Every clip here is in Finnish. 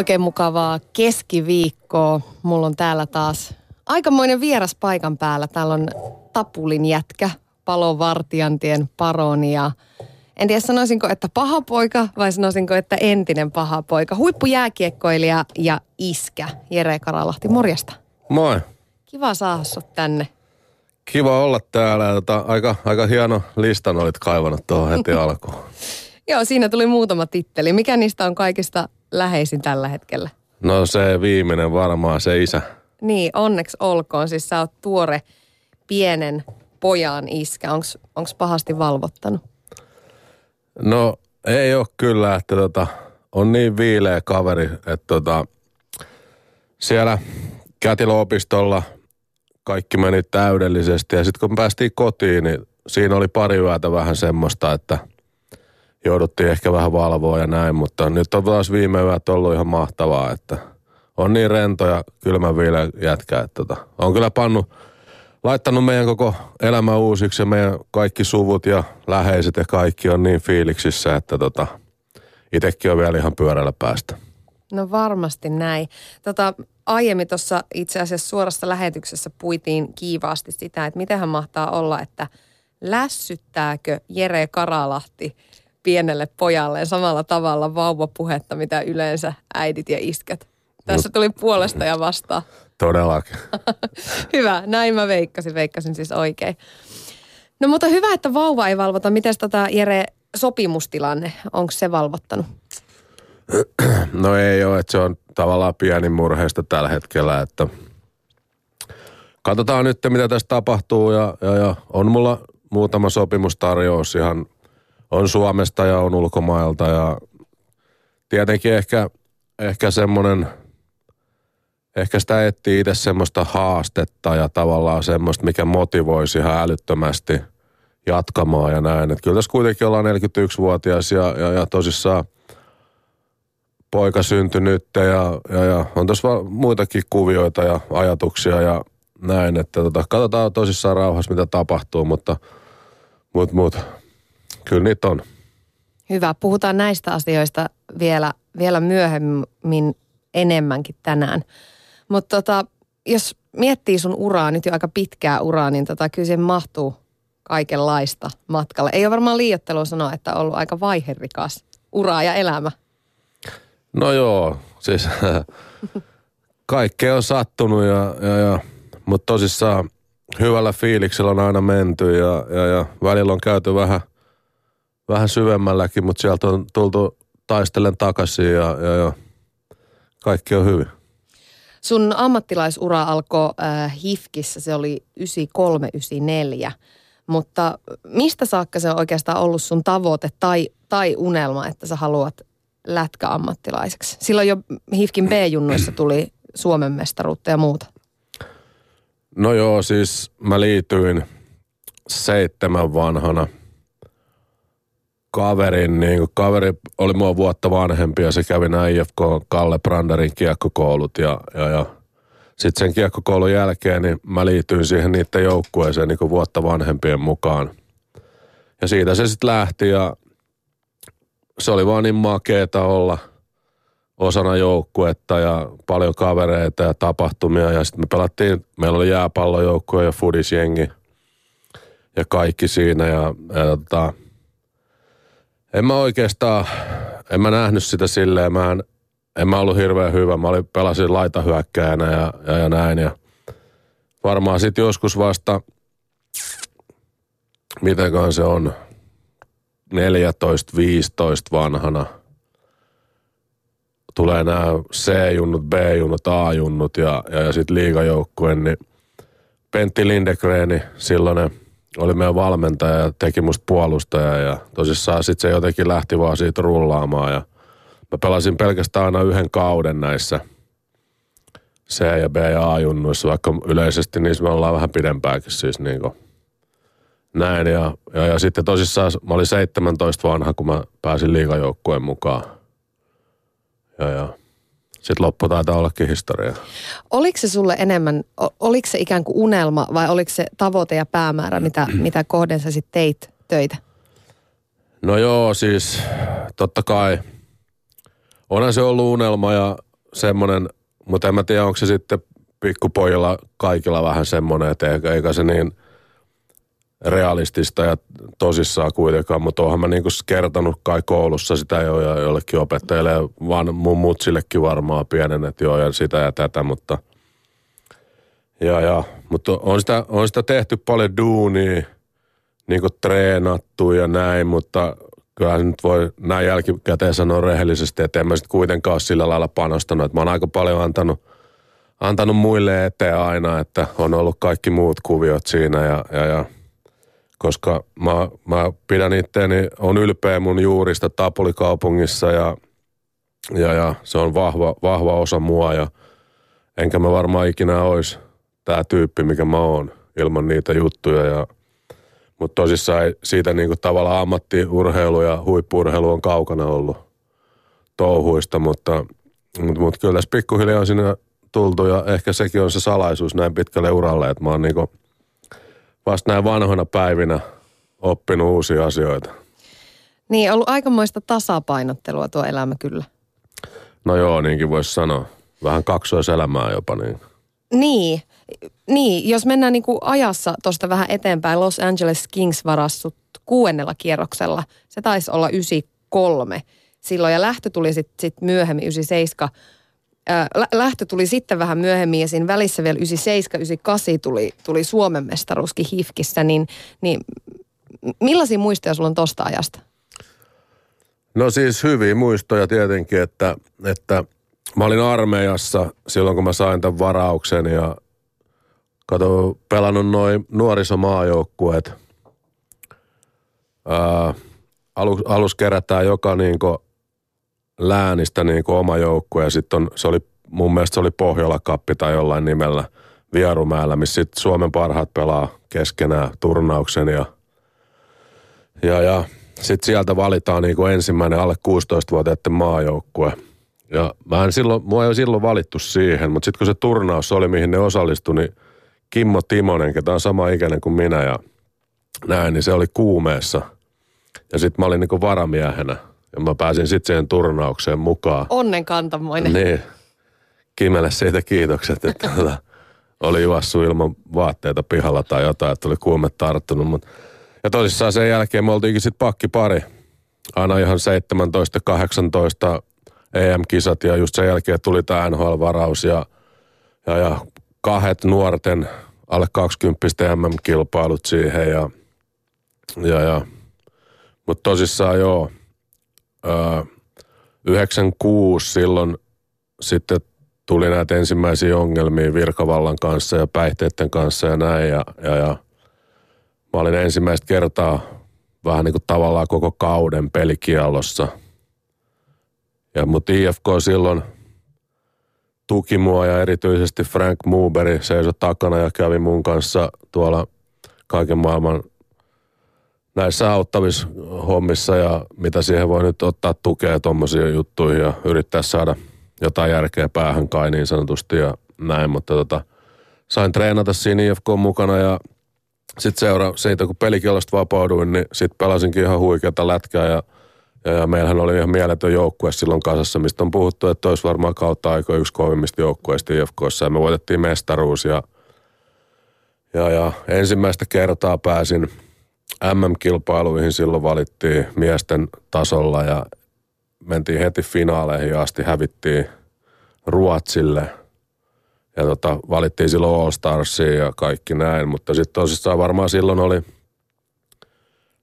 Oikein mukavaa keskiviikkoa. Mulla on täällä taas aikamoinen vieras paikan päällä. Täällä on Tapulin jätkä, palovartijantien paroni ja en tiedä sanoisinko, että paha poika vai sanoisinko, että entinen paha poika. Huippujääkiekkoilija ja iskä Jere Karalahti, morjesta. Moi. Kiva saada sut tänne. Kiva olla täällä. Tota, aika, aika hieno listan olit kaivannut tuohon heti alkuun. Joo, siinä tuli muutama titteli. Mikä niistä on kaikista läheisin tällä hetkellä? No se viimeinen varmaan, se isä. Niin, onneksi olkoon. Siis sä oot tuore pienen pojan iskä. Onks pahasti valvottanut? No ei ole kyllä, että tota, on niin viileä kaveri, että tota, siellä kätilöopistolla kaikki meni täydellisesti. Ja sitten kun päästiin kotiin, niin siinä oli pari yötä vähän semmoista, että jouduttiin ehkä vähän valvoa ja näin. Mutta nyt on taas viime yöt ollut ihan mahtavaa, että on niin rento ja kylmä viileä jätkä. Että tota, on kyllä pannut, laittanut meidän koko elämä uusiksi ja meidän kaikki suvut ja läheiset ja kaikki on niin fiiliksissä, että tota, itsekin on vielä ihan pyörällä päästä. No varmasti näin. Tota, aiemmin tuossa itse asiassa suorassa lähetyksessä puitiin kiivaasti sitä, että miten hän mahtaa olla, että lässyttääkö Jere Karalahti pienelle pojalleen samalla tavalla vauvapuhetta, mitä yleensä äidit ja iskät. Tässä tuli puolesta ja vastaan. Todellakin. hyvä, näin mä veikkasin, veikkasin siis oikein. No mutta hyvä, että vauva ei valvota. Miten tota Jere sopimustilanne, onko se valvottanut? No ei ole, että se on tavallaan pieni murheista tällä hetkellä, että katsotaan nyt, mitä tässä tapahtuu ja, ja, ja on mulla muutama sopimustarjous ihan, on Suomesta ja on ulkomailta ja tietenkin ehkä, ehkä semmoinen, ehkä sitä etsii itse semmoista haastetta ja tavallaan semmoista, mikä motivoisi ihan älyttömästi jatkamaan ja näin. Että kyllä tässä kuitenkin ollaan 41-vuotias ja, ja, ja tosissaan – poika syntynyt ja, ja, ja on tuossa muitakin kuvioita ja ajatuksia ja näin, että tota, katsotaan tosissaan rauhassa, mitä tapahtuu, mutta mut, mut, kyllä niitä on. Hyvä. Puhutaan näistä asioista vielä, vielä myöhemmin enemmänkin tänään. Mutta tota, jos miettii sun uraa, nyt jo aika pitkää uraa, niin tota, kyllä siihen mahtuu kaikenlaista matkalle. Ei ole varmaan liiottelua sanoa, että on ollut aika vaiherikas ura ja elämä. No joo, siis kaikkea on sattunut ja, ja, ja mutta tosissaan hyvällä fiiliksellä on aina menty ja, ja, ja välillä on käyty vähän, vähän syvemmälläkin, mutta sieltä on tultu taistellen takaisin ja, ja, ja kaikki on hyvin. Sun ammattilaisura alkoi äh, HIFKissä, se oli 93-94, mutta mistä saakka se on oikeastaan ollut sun tavoite tai, tai unelma, että sä haluat lätkäammattilaiseksi? Silloin jo HIFKin B-junnuissa tuli Suomen mestaruutta ja muuta. No joo, siis mä liityin seitsemän vanhana kaverin, niin kuin kaveri oli mua vuotta vanhempi ja se kävi nämä IFK Kalle Branderin kiekkokoulut ja, ja, ja sitten sen kiekkokoulun jälkeen niin mä liityin siihen niiden joukkueeseen niin kuin vuotta vanhempien mukaan. Ja siitä se sitten lähti ja se oli vaan niin makeeta olla osana joukkuetta ja paljon kavereita ja tapahtumia. Ja sitten me pelattiin, meillä oli jääpallojoukkue ja fudisjengi ja kaikki siinä. Ja, ja tota, en mä oikeastaan, en mä nähnyt sitä silleen. Mä en, en mä ollut hirveän hyvä. Mä olin, pelasin laitahyökkäjänä ja, ja, ja näin. Ja varmaan sitten joskus vasta, mitenköhän se on, 14-15 vanhana tulee nämä C-junnut, B-junnut, A-junnut ja, ja, ja sitten liigajoukkue, niin Pentti Lindegreeni, silloin oli meidän valmentaja ja teki musta puolustaja ja tosissaan sitten se jotenkin lähti vaan siitä rullaamaan ja mä pelasin pelkästään aina yhden kauden näissä C- ja B- ja A-junnuissa, vaikka yleisesti niissä me ollaan vähän pidempääkin siis niin kuin näin. Ja, ja, ja sitten tosissaan mä olin 17 vanha, kun mä pääsin liigajoukkueen mukaan. Ja, ja sitten loppu taitaa ollakin historia. Oliko se sulle enemmän, oliko se ikään kuin unelma vai oliko se tavoite ja päämäärä, mitä, mitä kohden sä sitten teit töitä? No joo, siis totta kai. Onhan se ollut unelma ja semmoinen, mutta en mä tiedä, onko se sitten pikkupojilla kaikilla vähän semmoinen, että eikä se niin realistista ja tosissaan kuitenkaan, mutta oonhan mä niinku kertonut kai koulussa sitä jo ja jollekin opettajille vaan mun mutsillekin varmaan pienen, että joo ja sitä ja tätä, mutta ja, ja, mutta on sitä, on sitä tehty paljon duunia, niinku treenattu ja näin, mutta kyllä nyt voi näin jälkikäteen sanoa rehellisesti, että en mä sitten kuitenkaan ole sillä lailla panostanut, että mä oon aika paljon antanut antanut muille eteen aina, että on ollut kaikki muut kuviot siinä ja, ja, ja koska mä, mä pidän itteeni, on ylpeä mun juurista Tapulikaupungissa ja, ja, ja se on vahva, vahva osa mua ja enkä mä varmaan ikinä olisi tämä tyyppi, mikä mä oon ilman niitä juttuja ja mutta tosissaan siitä niinku tavallaan ammattiurheilu ja huippurheilu on kaukana ollut touhuista, mutta, mutta, mutta kyllä tässä pikkuhiljaa on siinä tultu ja ehkä sekin on se salaisuus näin pitkälle uralle, että mä oon niinku vasta näin vanhoina päivinä oppinut uusia asioita. Niin, ollut aikamoista tasapainottelua tuo elämä kyllä. No joo, niinkin voisi sanoa. Vähän kaksoiselämää jopa niin. Niin, niin jos mennään niin kuin ajassa tuosta vähän eteenpäin, Los Angeles Kings varassut kuudennella kierroksella. Se taisi olla 93 silloin ja lähtö tuli sitten sit myöhemmin 97 lähtö tuli sitten vähän myöhemmin ja siinä välissä vielä 97, 98 tuli, tuli Suomen mestaruuskin HIFKissä, niin, niin millaisia muistoja sulla on tosta ajasta? No siis hyviä muistoja tietenkin, että, että mä olin armeijassa silloin, kun mä sain tämän varauksen ja kato, pelannut noin nuorisomaajoukkueet. Ää, alus, alus kerätään joka niinku läänistä niin kuin oma joukkue ja sitten se oli, mun mielestä se oli Pohjola-kappi tai jollain nimellä Vierumäellä, missä sitten Suomen parhaat pelaa keskenään turnauksen ja, ja, ja sitten sieltä valitaan niin kuin ensimmäinen alle 16-vuotiaiden maajoukkue. Ja mä en silloin, mua ei ole silloin valittu siihen, mutta sitten kun se turnaus oli, mihin ne osallistui, niin Kimmo Timonen, ketä on sama ikäinen kuin minä ja näin, niin se oli kuumeessa. Ja sitten mä olin niin kuin varamiehenä – ja mä pääsin sitten siihen turnaukseen mukaan. Onnen kantamoinen. Niin. Kimelle siitä kiitokset, että tuota, oli juossu ilman vaatteita pihalla tai jotain, että oli kuume tarttunut. Mut. Ja tosissaan sen jälkeen me oltiinkin sitten pakkipari. Aina ihan 17-18 EM-kisat ja just sen jälkeen tuli tämä NHL-varaus ja, ja, ja kahdet nuorten alle 20 MM-kilpailut siihen ja, ja, ja mutta tosissaan joo, 96 silloin sitten tuli näitä ensimmäisiä ongelmia virkavallan kanssa ja päihteiden kanssa ja näin. Ja, ja, ja mä olin ensimmäistä kertaa vähän niin kuin tavallaan koko kauden pelikialossa. Ja mut IFK silloin tuki mua ja erityisesti Frank Muberi seisoi takana ja kävi mun kanssa tuolla kaiken maailman näissä auttavissa hommissa ja mitä siihen voi nyt ottaa tukea tuommoisiin juttuihin ja yrittää saada jotain järkeä päähän kai niin sanotusti ja näin, mutta tota, sain treenata siinä IFK mukana ja sitten seura, siitä kun pelikielosta vapauduin, niin sitten pelasinkin ihan huikeata lätkää ja, ja, ja meillähän oli ihan mieletön joukkue silloin kasassa, mistä on puhuttu, että olisi varmaan kautta aika yksi kovimmista joukkueista IFKssa ja me voitettiin mestaruus ja, ja, ja ensimmäistä kertaa pääsin – MM-kilpailuihin silloin valittiin miesten tasolla ja mentiin heti finaaleihin asti, hävittiin Ruotsille. Ja tota, valittiin silloin All Starsiin ja kaikki näin, mutta sitten tosissaan varmaan silloin oli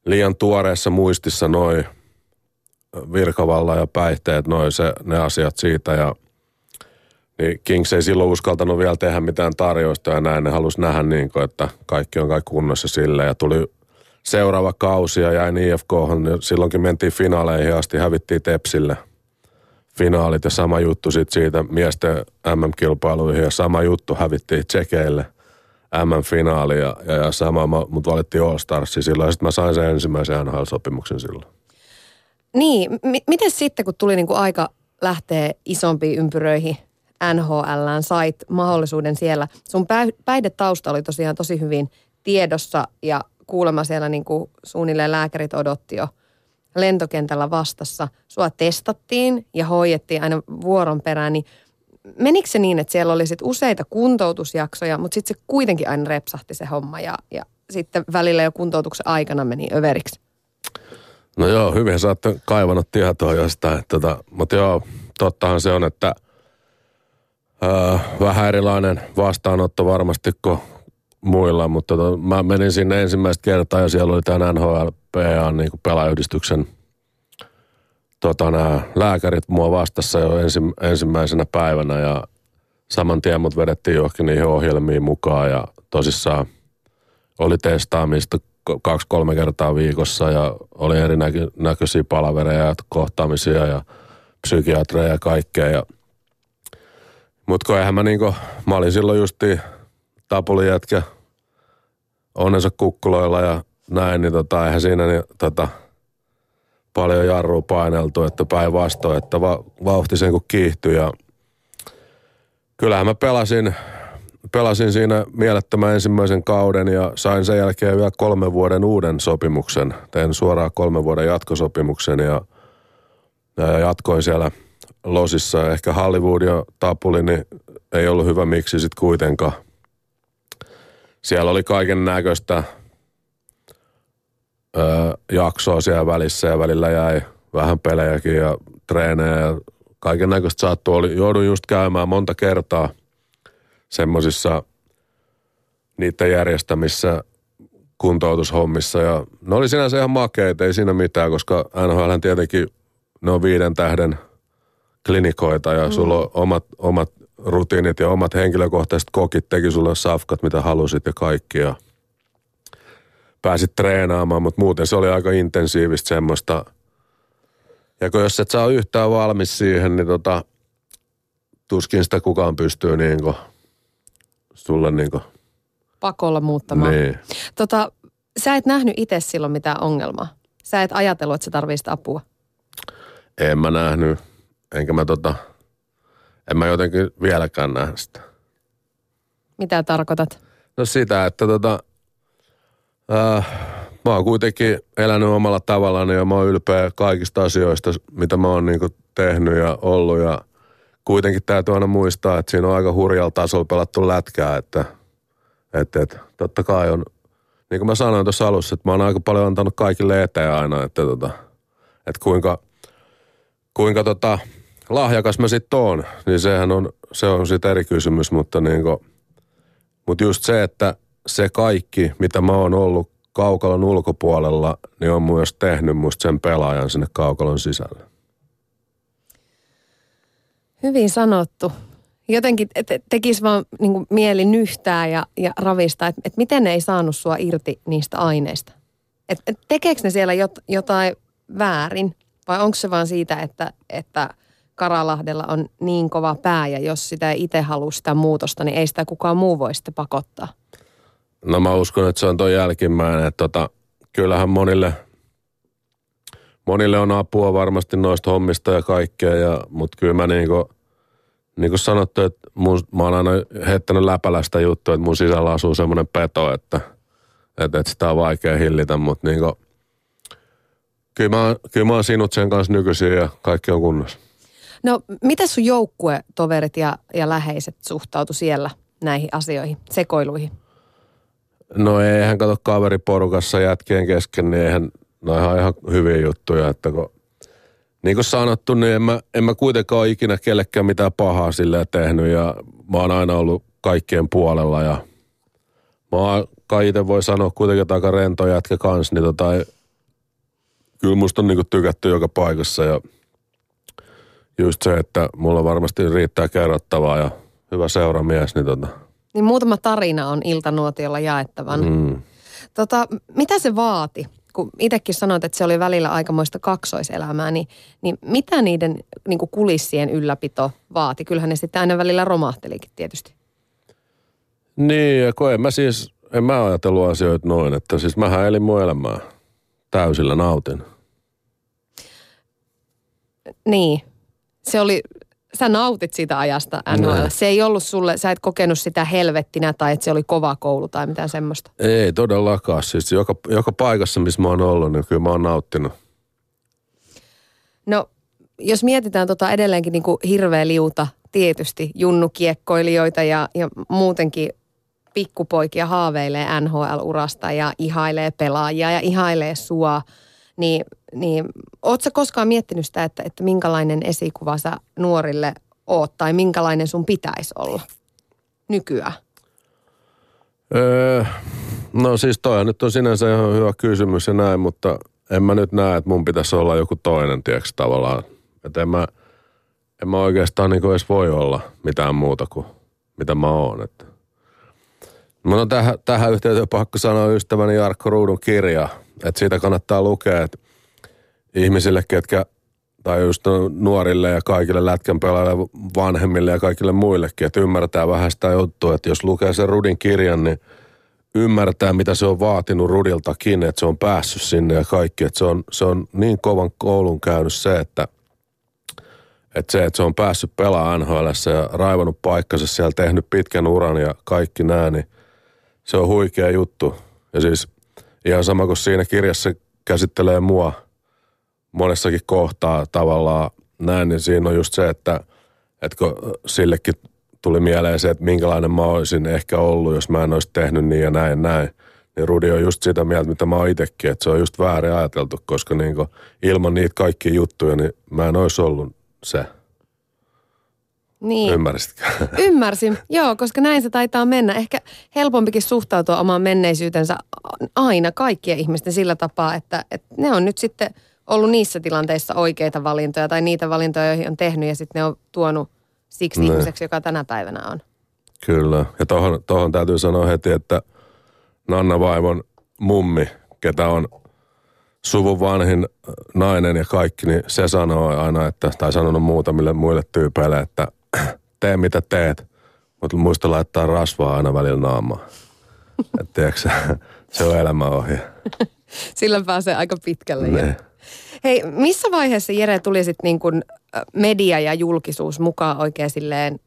liian tuoreessa muistissa noin virkavalla ja päihteet, noin se, ne asiat siitä ja niin Kings ei silloin uskaltanut vielä tehdä mitään tarjousta ja näin. Ne halusi nähdä niin kuin, että kaikki on kaikki kunnossa sille ja tuli seuraava kausi ja jäin IFK. Silloinkin mentiin finaaleihin asti, hävittiin Tepsille finaalit ja sama juttu sitten siitä miesten MM-kilpailuihin ja sama juttu hävittiin Tsekeille M-finaali ja, ja, ja sama mut valittiin All Starsiin silloin. Sitten mä sain sen ensimmäisen NHL-sopimuksen silloin. Niin, m- miten sitten kun tuli niinku aika lähteä isompiin ympyröihin NHLään, sait mahdollisuuden siellä. Sun pä- päihdetausta oli tosiaan tosi hyvin tiedossa ja kuulemma siellä niinku suunnilleen lääkärit odotti jo lentokentällä vastassa. Sua testattiin ja hoidettiin aina vuoron perään, niin menikö se niin, että siellä oli sit useita kuntoutusjaksoja, mutta sitten se kuitenkin aina repsahti se homma ja, ja sitten välillä jo kuntoutuksen aikana meni överiksi? No joo, hyvin saatte kaivannut tietoa jostain. Tota, mutta joo, tottahan se on, että öö, vähän erilainen vastaanotto varmasti kuin muilla, mutta tota, mä menin sinne ensimmäistä kertaa ja siellä oli tämä NHLPA niin pelaajyhdistyksen tota, nämä lääkärit mua vastassa jo ensi, ensimmäisenä päivänä ja saman tien mut vedettiin johonkin niihin ohjelmiin mukaan ja tosissaan oli testaamista kaksi-kolme kertaa viikossa ja oli erinäköisiä palavereja ja kohtaamisia ja psykiatreja ja kaikkea. Ja, mut kun eihän mä niinku, mä olin silloin justi tapulijätkä onnensa kukkuloilla ja näin, niin tota, eihän siinä niin, tota, paljon jarrua paineltu, että päinvastoin, että va, vauhti sen kun kiihtyi ja kyllähän mä pelasin, pelasin siinä mielettömän ensimmäisen kauden ja sain sen jälkeen vielä kolmen vuoden uuden sopimuksen. Tein suoraan kolmen vuoden jatkosopimuksen ja, ja jatkoin siellä Losissa. Ehkä Hollywood ja Tapuli, niin ei ollut hyvä miksi sitten kuitenkaan. Siellä oli kaiken näköistä jaksoa siellä välissä ja välillä jäi vähän pelejäkin ja treenejä ja kaiken näköistä saattu. Oli, joudun just käymään monta kertaa semmoisissa niiden järjestämissä kuntoutushommissa ja ne oli sinänsä ihan makeita, ei siinä mitään, koska NHL tietenkin ne on viiden tähden klinikoita ja mm. sulla on omat, omat rutiinit ja omat henkilökohtaiset kokit teki sulle safkat, mitä halusit ja kaikki ja – pääsit treenaamaan, mutta muuten se oli aika intensiivistä semmoista. Ja kun jos et saa yhtään valmis siihen, niin tota, tuskin sitä kukaan pystyy niinku sulle niinku. Pakolla muuttamaan. Niin. Tota, sä et nähnyt itse silloin mitään ongelmaa. Sä et ajatellut, että sä tarvitset apua. En mä nähnyt. Enkä mä tota, en mä jotenkin vieläkään näe sitä. Mitä tarkoitat? No sitä, että tota, Äh, mä oon kuitenkin elänyt omalla tavallaan ja mä oon ylpeä kaikista asioista, mitä mä oon niinku tehnyt ja ollut. Ja kuitenkin täytyy aina muistaa, että siinä on aika hurjalla tasolla pelattu lätkää, että, että, että totta kai on, niin kuin mä sanoin tuossa alussa, että mä oon aika paljon antanut kaikille eteen aina, että, tota, että kuinka, kuinka tota, lahjakas mä sitten oon, niin sehän on, se on sitten eri kysymys, mutta niin kuin, mutta just se, että se kaikki, mitä mä oon ollut kaukalon ulkopuolella, niin on myös tehnyt musta sen pelaajan sinne kaukalon sisälle. Hyvin sanottu. Jotenkin te- tekisi vaan niin mieli nyhtää ja, ja ravista, että et miten ne ei saanut sua irti niistä aineista. Et, et tekeekö ne siellä jot, jotain väärin vai onko se vaan siitä, että, että Karalahdella on niin kova pää ja jos sitä ei itse halua sitä muutosta, niin ei sitä kukaan muu voi sitten pakottaa? No mä uskon, että se on tuo jälkimmäinen. Että tota, kyllähän monille, monille on apua varmasti noista hommista ja kaikkea, ja, mutta kyllä mä niinku, niin kuin sanottu, että mun, mä oon aina heittänyt läpälästä juttua, että mun sisällä asuu semmoinen peto, että, että, että sitä on vaikea hillitä, mutta niinku, kyllä mä, kyllä mä oon sinut sen kanssa nykyisin ja kaikki on kunnossa. No, mitä sun joukkue, toverit ja, ja läheiset suhtautu siellä näihin asioihin, sekoiluihin? No eihän kato kaveriporukassa jätkien kesken, niin eihän, no ihan, hyviä juttuja, että kun niin kuin sanottu, niin en mä, en mä kuitenkaan ole ikinä kellekään mitään pahaa sille tehnyt ja mä oon aina ollut kaikkien puolella ja mä oon, kai itse voi sanoa kuitenkin aika rento jätkä kanssa, niin tota, kyllä musta on niinku tykätty joka paikassa ja just se, että mulla varmasti riittää kerrottavaa ja hyvä seuramies, niin tota, niin muutama tarina on iltanuotiolla jaettavan. Mm. Tota, mitä se vaati? Kun itsekin sanoit, että se oli välillä aikamoista kaksoiselämää, niin, niin mitä niiden niin kulissien ylläpito vaati? Kyllähän ne sitten aina välillä romahtelikin tietysti. Niin, ja kun en mä siis, en mä ajatellut asioita noin, että siis mähän elin mun elämää. Täysillä nautin. Niin. Se oli, sä nautit siitä ajasta NHL. Niin. Se ei ollut sulle, sä et kokenut sitä helvettinä tai että se oli kova koulu tai mitään semmoista. Ei todellakaan. Siis joka, joka paikassa, missä mä oon ollut, niin kyllä mä oon nauttinut. No, jos mietitään tota edelleenkin niin kuin hirveä liuta, tietysti junnukiekkoilijoita ja, ja muutenkin pikkupoikia haaveilee NHL-urasta ja ihailee pelaajia ja ihailee sua, niin, niin ootko koskaan miettinyt sitä, että, että minkälainen esikuva sä nuorille oot tai minkälainen sun pitäisi olla nykyään? Öö, no siis toi nyt on sinänsä ihan hyvä kysymys ja näin, mutta en mä nyt näe, että mun pitäisi olla joku toinen, tiedätkö, tavallaan. Että en mä, en mä oikeastaan niin edes voi olla mitään muuta kuin mitä mä oon. Että. Mun on tähän, tähän yhteyteen pakko sanoa ystäväni Jarkko Ruudun kirja, että siitä kannattaa lukea, että ihmisille, ketkä, tai just nuorille ja kaikille lätkän pelaajille, vanhemmille ja kaikille muillekin, että ymmärtää vähän sitä juttua, että jos lukee sen Rudin kirjan, niin ymmärtää, mitä se on vaatinut Rudiltakin, että se on päässyt sinne ja kaikki, että se on, se on niin kovan koulun käynyt se, että että se, että se on päässyt pelaamaan NHL ja raivannut paikkansa siellä, tehnyt pitkän uran ja kaikki nämä, niin se on huikea juttu. Ja siis ihan sama kuin siinä kirjassa käsittelee mua monessakin kohtaa tavallaan näin, niin siinä on just se, että, että kun sillekin tuli mieleen se, että minkälainen mä olisin ehkä ollut, jos mä en olisi tehnyt niin ja näin näin. Niin Rudi on just sitä mieltä, mitä mä oon itsekin, että se on just väärin ajateltu, koska niin ilman niitä kaikkia juttuja, niin mä en olisi ollut se. Niin. Ymmärsitkö? Ymmärsin, joo, koska näin se taitaa mennä. Ehkä helpompikin suhtautua omaan menneisyytensä aina kaikkien ihmisten sillä tapaa, että, että ne on nyt sitten ollut niissä tilanteissa oikeita valintoja tai niitä valintoja, joihin on tehnyt ja sitten ne on tuonut siksi Ne. ihmiseksi, joka tänä päivänä on. Kyllä. Ja tohon, tohon täytyy sanoa heti, että Nanna Vaivon mummi, ketä on suvun vanhin nainen ja kaikki, niin se sanoo aina, että, tai sanonut muutamille muille tyypeille, että tee mitä teet, mutta muista laittaa rasvaa aina välillä naamaan. Että tiedätkö, se on elämäohje. Sillä pääsee aika pitkälle. jo. Hei, missä vaiheessa Jere tuli sitten niin kuin ö, media ja julkisuus mukaan oikein silleen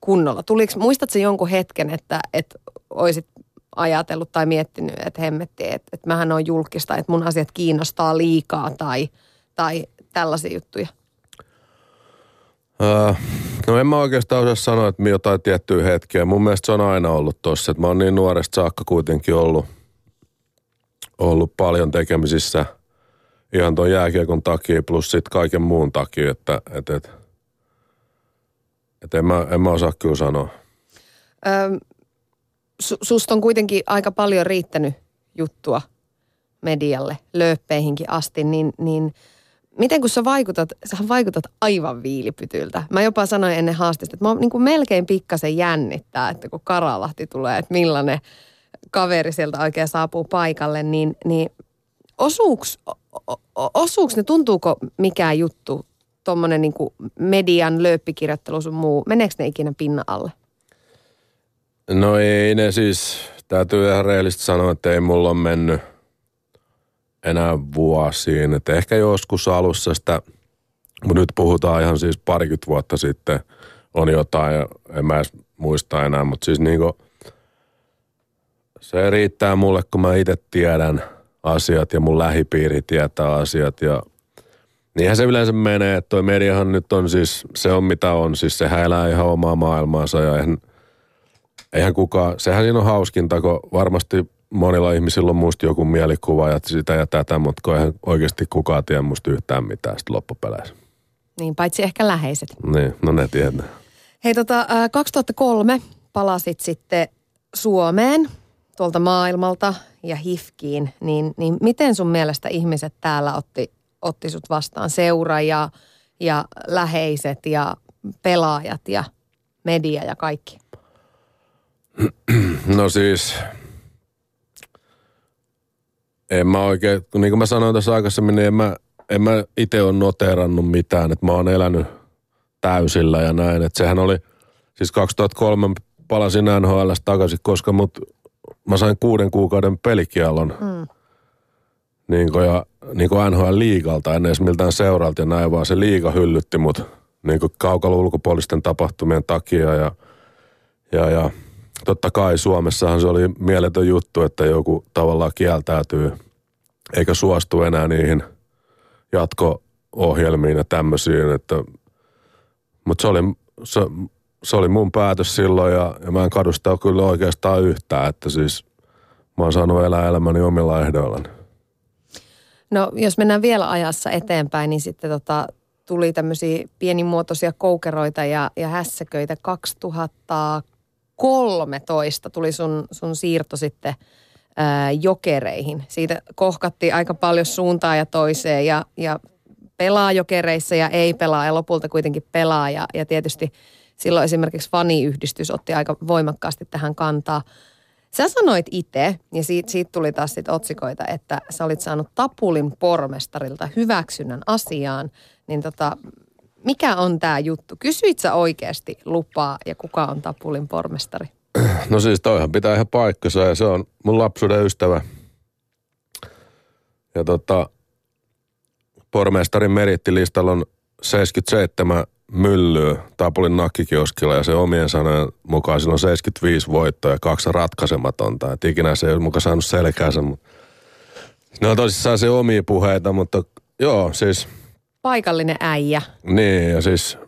kunnolla? Tuliko, muistatko jonkun hetken, että, että olisit ajatellut tai miettinyt, että hemmetti, että, että mähän on julkista, että mun asiat kiinnostaa liikaa tai, tai tällaisia juttuja? Öö, no en mä oikeastaan osaa sanoa, että jotain tiettyä hetkeä. Mun mielestä se on aina ollut tossa, että mä oon niin nuoresta saakka kuitenkin ollut, ollut paljon tekemisissä ihan tuon jääkiekon takia plus sitten kaiken muun takia, että et, et, et en, mä, en mä osaa kyllä sanoa. Ö, su, susta on kuitenkin aika paljon riittänyt juttua medialle, lööppeihinkin asti, niin, niin miten kun sä vaikutat, sä vaikutat aivan viilipytyltä. Mä jopa sanoin ennen haastista, että mä niin kuin melkein pikkasen jännittää, että kun Karalahti tulee, että millainen kaveri sieltä oikein saapuu paikalle, niin, niin osuuks, o- o- osuuks ne, tuntuuko mikään juttu, tuommoinen niin median lööppikirjoittelu sun muu, meneekö ne ikinä pinnan alle? No ei ne siis, täytyy ihan reellisesti sanoa, että ei mulla ole mennyt enää vuosiin. Että ehkä joskus alussa sitä, mutta nyt puhutaan ihan siis parikymmentä vuotta sitten on jotain, en mä edes muista enää, mutta siis niinku, se riittää mulle, kun mä itse tiedän asiat ja mun lähipiiri tietää asiat ja niinhän se yleensä menee, että toi mediahan nyt on siis, se on mitä on, siis sehän elää ihan omaa maailmaansa ja eihän, eihän kukaan, sehän siinä on hauskinta, kun varmasti monilla ihmisillä on musta joku mielikuva ja sitä ja tätä, mutta kun eihän oikeasti kukaan tiedä musta yhtään mitään sitten loppupeleissä. Niin, paitsi ehkä läheiset. Niin, no ne tietää. Hei tota, ää, 2003 palasit sitten Suomeen tuolta maailmalta ja HIFKiin, niin, niin miten sun mielestä ihmiset täällä otti, otti sut vastaan? Seura ja, ja läheiset ja pelaajat ja media ja kaikki. No siis, en mä oikein, niin kuin mä sanoin tuossa aikaisemmin, niin en mä, en mä itse ole noterannut mitään, että mä oon elänyt täysillä ja näin. Että sehän oli, siis 2003 palasin NHL takaisin, koska mut, mä sain kuuden kuukauden pelikielon. Mm. Niin kuin, ja, niin kuin NHL-liigalta, en edes miltään seuralta ja näin, vaan se liiga hyllytti mut niin kuin kaukalla ulkopuolisten tapahtumien takia ja, ja, ja totta kai Suomessahan se oli mieletön juttu, että joku tavallaan kieltäytyy eikä suostu enää niihin jatko-ohjelmiin ja tämmöisiin, että mutta se oli, se, se oli mun päätös silloin ja, ja mä en kadu sitä kyllä oikeastaan yhtään, että siis mä oon saanut elää elämäni omilla ehdoillani. No jos mennään vielä ajassa eteenpäin, niin sitten tota, tuli tämmöisiä pienimuotoisia koukeroita ja, ja hässäköitä 2013 tuli sun, sun siirto sitten ää, jokereihin. Siitä kohkattiin aika paljon suuntaan ja toiseen ja, ja pelaa jokereissa ja ei pelaa ja lopulta kuitenkin pelaa ja, ja tietysti silloin esimerkiksi faniyhdistys otti aika voimakkaasti tähän kantaa. Sä sanoit itse, ja siitä, siitä tuli taas sit otsikoita, että sä olit saanut Tapulin pormestarilta hyväksynnän asiaan, niin tota, mikä on tämä juttu? Kysyit sä oikeasti lupaa ja kuka on Tapulin pormestari? No siis toihan pitää ihan paikkansa ja se on mun lapsuuden ystävä. Ja tota, pormestarin merittilistalla on 77 myllyä Tapulin nakkikioskilla ja se omien sanojen mukaan sillä on 75 voittoa ja kaksi ratkaisematonta. Et ikinä se ei ole mukaan saanut selkäänsä, mutta ne on tosissaan se omia puheita, mutta joo, siis... Paikallinen äijä. Niin, ja siis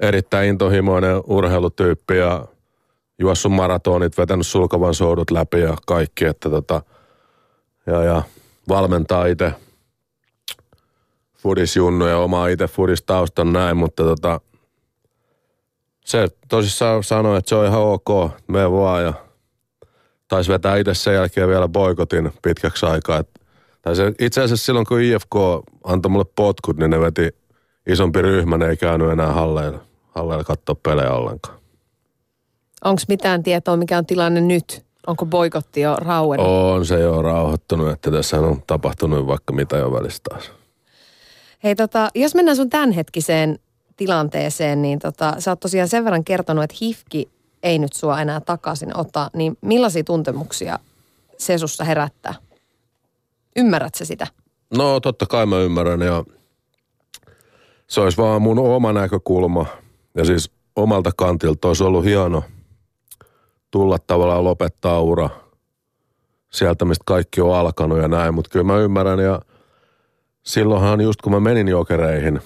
erittäin intohimoinen urheilutyyppi ja juossut maratonit, vetänyt sulkavan soudut läpi ja kaikki, että tota, ja, ja valmentaa itse fudisjunnu ja oma itse fudistaustan näin, mutta tota, se tosissaan sanoi, että se on ihan ok, me vaan ja taisi vetää itse sen jälkeen vielä boikotin pitkäksi aikaa. Et, tai se, itse asiassa silloin kun IFK antoi mulle potkut, niin ne veti isompi ryhmä, ne ei käynyt enää halleilla, halleilla katsoa pelejä ollenkaan. Onko mitään tietoa, mikä on tilanne nyt? Onko boikotti jo rauennut? On se jo rauhoittunut, että tässä on tapahtunut vaikka mitä jo välistä taas. Hei tota, jos mennään sun tämänhetkiseen tilanteeseen, niin tota, sä oot tosiaan sen verran kertonut, että hifki ei nyt sua enää takaisin ota, niin millaisia tuntemuksia se sussa herättää? Ymmärrät sä sitä? No totta kai mä ymmärrän ja se olisi vaan mun oma näkökulma. Ja siis omalta kantilta olisi ollut hieno tulla tavallaan lopettaa ura sieltä, mistä kaikki on alkanut ja näin. Mutta kyllä mä ymmärrän ja silloinhan just kun mä menin jokereihin,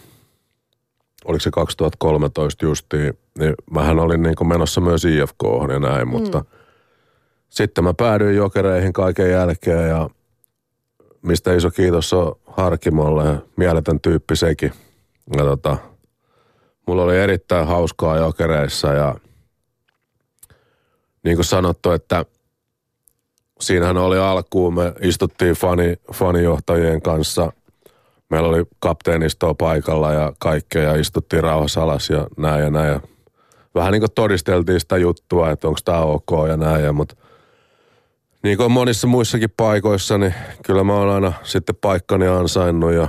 oliko se 2013 justiin, niin mähän olin niin kuin menossa myös IFK ja näin, mutta mm. sitten mä päädyin jokereihin kaiken jälkeen ja mistä iso kiitos on Harkimolle, mieletön tyyppi sekin. Ja tota, mulla oli erittäin hauskaa jokereissa ja niin kuin sanottu, että siinähän oli alkuun, me istuttiin fani, fanijohtajien kanssa – meillä oli kapteenistoa paikalla ja kaikkea ja istuttiin rauhassa alas ja näin ja näin. Ja vähän niin kuin todisteltiin sitä juttua, että onko tämä ok ja näin. Ja, mutta niin kuin monissa muissakin paikoissa, niin kyllä mä oon aina sitten paikkani ansainnut ja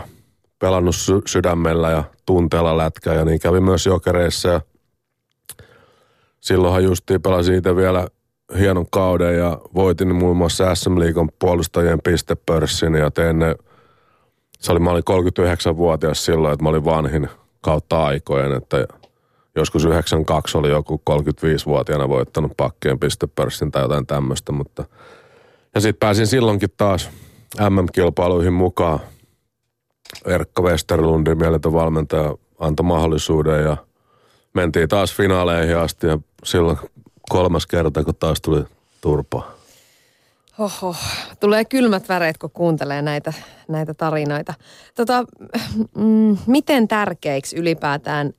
pelannut sy- sydämellä ja tunteella lätkää ja niin kävi myös jokereissa ja silloinhan justiin pelasin itse vielä hienon kauden ja voitin muun muassa SM Liigon puolustajien pistepörssin ja tein ne – se oli, mä olin 39-vuotias silloin, että mä olin vanhin kautta aikojen, että joskus 92 oli joku 35-vuotiaana voittanut pakkeen pistepörssin tai jotain tämmöistä, mutta ja sitten pääsin silloinkin taas MM-kilpailuihin mukaan. Erkka Westerlundin mieletön valmentaja antoi mahdollisuuden ja mentiin taas finaaleihin asti ja silloin kolmas kerta, kun taas tuli turpaa. Oho, tulee kylmät väreet, kun kuuntelee näitä, näitä tarinoita. Tota, mm, miten tärkeiksi ylipäätään,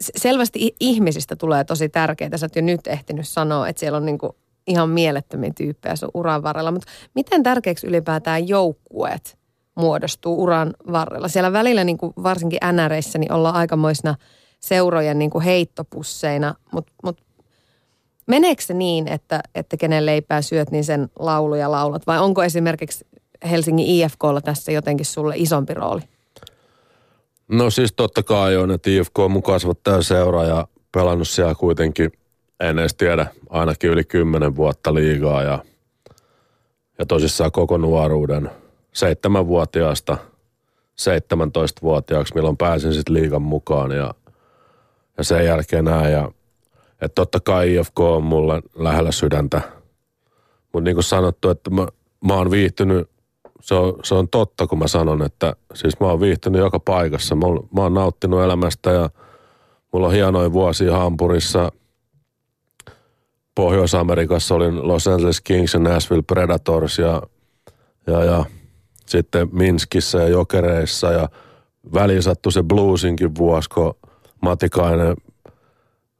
selvästi ihmisistä tulee tosi tärkeitä. Sä oot jo nyt ehtinyt sanoa, että siellä on niinku ihan mielettömiä tyyppejä sun uran varrella. Mutta miten tärkeiksi ylipäätään joukkueet muodostuu uran varrella? Siellä välillä niinku varsinkin NRissä niin ollaan aikamoisina seurojen niinku heittopusseina, mutta mut Meneekö se niin, että, että kenen leipää syöt, niin sen lauluja laulat? Vai onko esimerkiksi Helsingin IFKlla tässä jotenkin sulle isompi rooli? No siis totta kai on, että IFK on mun kasvattaja seura ja pelannut siellä kuitenkin en edes tiedä, ainakin yli kymmenen vuotta liigaa ja, ja tosissaan koko nuoruuden seitsemänvuotiaasta 17-vuotiaaksi, milloin pääsin sitten liigan mukaan ja, ja sen jälkeen näin. Ja, että totta kai IFK on mulle lähellä sydäntä, mutta niin kuin sanottu, että mä, mä oon viihtynyt, se on, se on totta kun mä sanon, että siis mä oon viihtynyt joka paikassa. Mä oon, mä oon nauttinut elämästä ja mulla on hienoin vuosi Hampurissa – Pohjois-Amerikassa olin Los Angeles Kings ja Nashville Predators ja, ja, ja sitten Minskissä ja Jokereissa ja väliin sattui se bluesinkin vuosi, kun Matikainen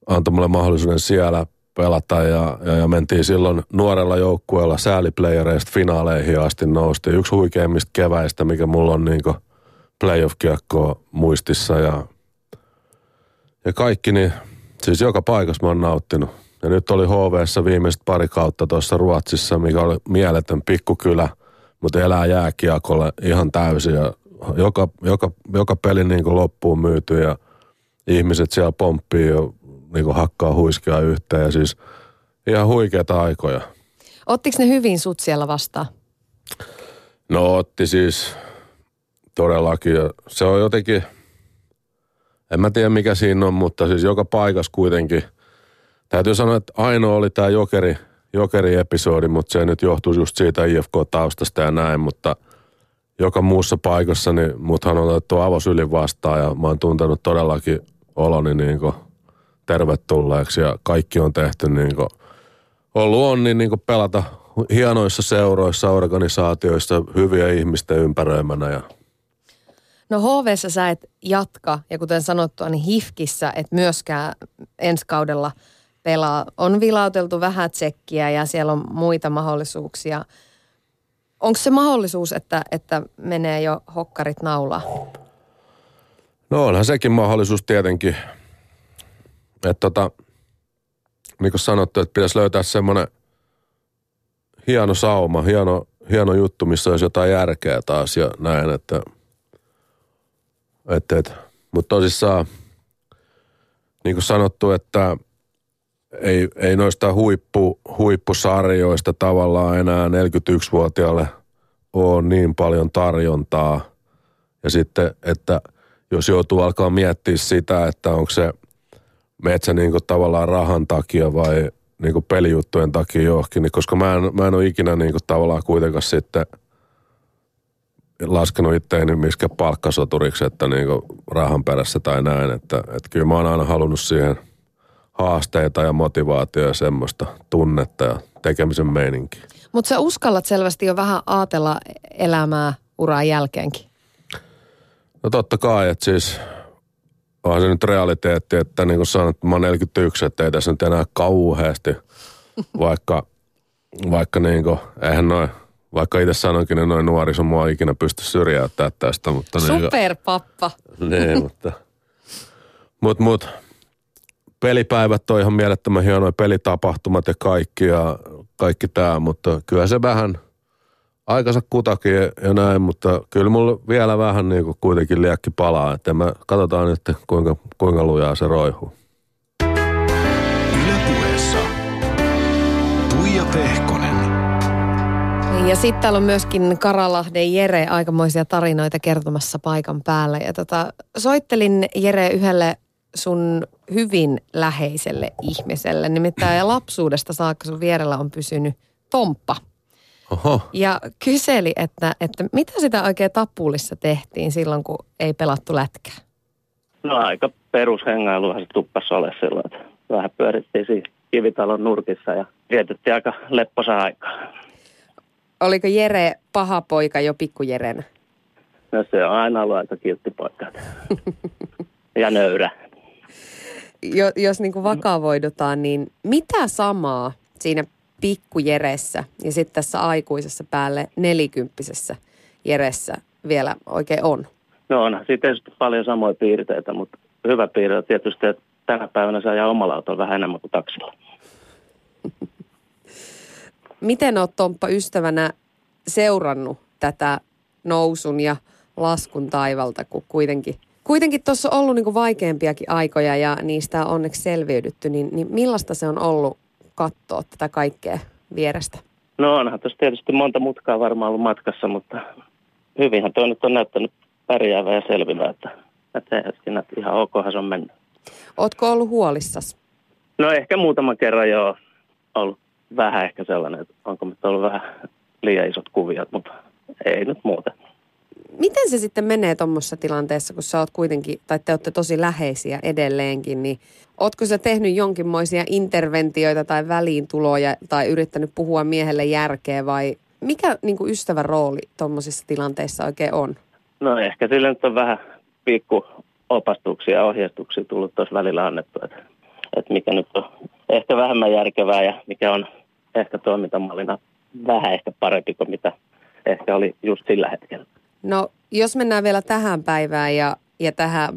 antoi mulle mahdollisuuden siellä pelata ja, ja, ja mentiin silloin nuorella joukkueella sääliplayereista finaaleihin asti nousti. Yksi huikeimmista keväistä, mikä mulla on niin playoff-kiekkoa muistissa ja, ja kaikki, niin siis joka paikassa mä oon nauttinut. Ja nyt oli HVssä viimeiset pari kautta tuossa Ruotsissa, mikä oli mieletön pikkukylä, mutta elää jääkiekolle ihan täysin. Ja joka, joka, joka peli niin loppuun myyty ja ihmiset siellä pomppii niin kuin hakkaa huiskia yhteen. Ja siis ihan huikeita aikoja. Ottiko ne hyvin sut siellä vastaan? No otti siis todellakin. Se on jotenkin, en mä tiedä mikä siinä on, mutta siis joka paikassa kuitenkin – Täytyy sanoa, että ainoa oli tämä jokeri, jokeri-episodi, mutta se nyt johtuu just siitä IFK-taustasta ja näin, mutta joka muussa paikassa, niin muthan on otettu avosylin vastaan ja mä oon tuntenut todellakin oloni niin tervetulleeksi ja kaikki on tehty niin kuin, ollut onni niin kuin pelata hienoissa seuroissa, organisaatioissa, hyviä ihmisten ympäröimänä ja No hv sä et jatka, ja kuten sanottua, niin HIFKissä et myöskään ensi kaudella – pelaa. On vilauteltu vähän tsekkiä ja siellä on muita mahdollisuuksia. Onko se mahdollisuus, että, että menee jo hokkarit naulaa? No onhan sekin mahdollisuus tietenkin. Että tota, niin kuin sanottu, että pitäisi löytää semmoinen hieno sauma, hieno, hieno juttu, missä olisi jotain järkeä taas ja näin, että, että, että mutta tosissaan, niin kuin sanottu, että ei, ei noista huippu, huippusarjoista tavallaan enää 41-vuotiaalle ole niin paljon tarjontaa. Ja sitten, että jos joutuu alkaa miettiä sitä, että onko se metsä niin kuin tavallaan rahan takia vai niin pelijuttujen takia johonkin, niin koska mä en, mä en ole ikinä niin tavallaan kuitenkaan sitten laskenut itteeni miskä palkkasoturiksi, että niin rahan perässä tai näin. Että, että kyllä mä oon aina halunnut siihen – haasteita ja motivaatio ja semmoista tunnetta ja tekemisen meininkiä. Mutta sä uskallat selvästi jo vähän ajatella elämää uran jälkeenkin. No totta kai, että siis onhan se nyt realiteetti, että niin kuin sanot, mä oon 41, että ei tässä nyt enää kauheasti, vaikka, vaikka niin kuin, eihän noin, vaikka itse sanoinkin, että noin nuoriso mua ikinä pysty syrjäyttämään tästä. Mutta Superpappa. Niin, niin mutta, mutta, mutta pelipäivät on ihan mielettömän hienoja pelitapahtumat ja kaikki ja kaikki tämä, mutta kyllä se vähän aikansa kutakin ja, ja näin, mutta kyllä mulla vielä vähän niin kuin kuitenkin liekki palaa, että me katsotaan nyt kuinka, kuinka lujaa se roihuu. Ylepuheessa Tuija Pehkonen. Ja sitten täällä on myöskin Karalahden Jere aikamoisia tarinoita kertomassa paikan päällä. Ja tota, soittelin Jere yhdelle sun hyvin läheiselle ihmiselle. Nimittäin lapsuudesta saakka sun vierellä on pysynyt Tomppa. Oho. Ja kyseli, että, että mitä sitä oikein Tapulissa tehtiin silloin, kun ei pelattu lätkää? No aika perushengailuhan se tuppassa ole silloin, että vähän pyörittiin siinä kivitalon nurkissa ja vietettiin aika lepposa aikaa. Oliko Jere paha poika jo pikkujerenä? No se on aina ollut aika kiltti poika. ja nöyrä jo, jos niin kuin vakavoidutaan, niin mitä samaa siinä pikkujeressä ja sitten tässä aikuisessa päälle nelikymppisessä jeressä vielä oikein on? No onhan siitä paljon samoja piirteitä, mutta hyvä piirre on tietysti, että tänä päivänä saa ajaa omalla autolla vähän enemmän kuin taksilla. Miten olet Tomppa ystävänä seurannut tätä nousun ja laskun taivalta, kun kuitenkin Kuitenkin tuossa on ollut niin vaikeampiakin aikoja ja niistä on onneksi selviydytty, niin, niin millaista se on ollut katsoa tätä kaikkea vierestä? No onhan tuossa tietysti monta mutkaa varmaan ollut matkassa, mutta hyvinhän tuo nyt on näyttänyt pärjäävää ja selvivää, että, että siinä ihan okhan se on mennyt. Ootko ollut huolissas? No ehkä muutaman kerran jo ollut vähän ehkä sellainen, että onko nyt ollut vähän liian isot kuviot, mutta ei nyt muuta. Miten se sitten menee tuommoisessa tilanteessa, kun sä oot kuitenkin, tai te olette tosi läheisiä edelleenkin, niin ootko sä tehnyt jonkinmoisia interventioita tai väliintuloja tai yrittänyt puhua miehelle järkeä vai mikä niin kuin ystävän rooli tuommoisissa tilanteissa oikein on? No ehkä sille nyt on vähän pikku opastuksia ja ohjeistuksia tullut tuossa välillä annettu, että, että mikä nyt on ehkä vähemmän järkevää ja mikä on ehkä toimintamallina vähän ehkä parempi kuin mitä ehkä oli just sillä hetkellä. No jos mennään vielä tähän päivään ja, ja tähän,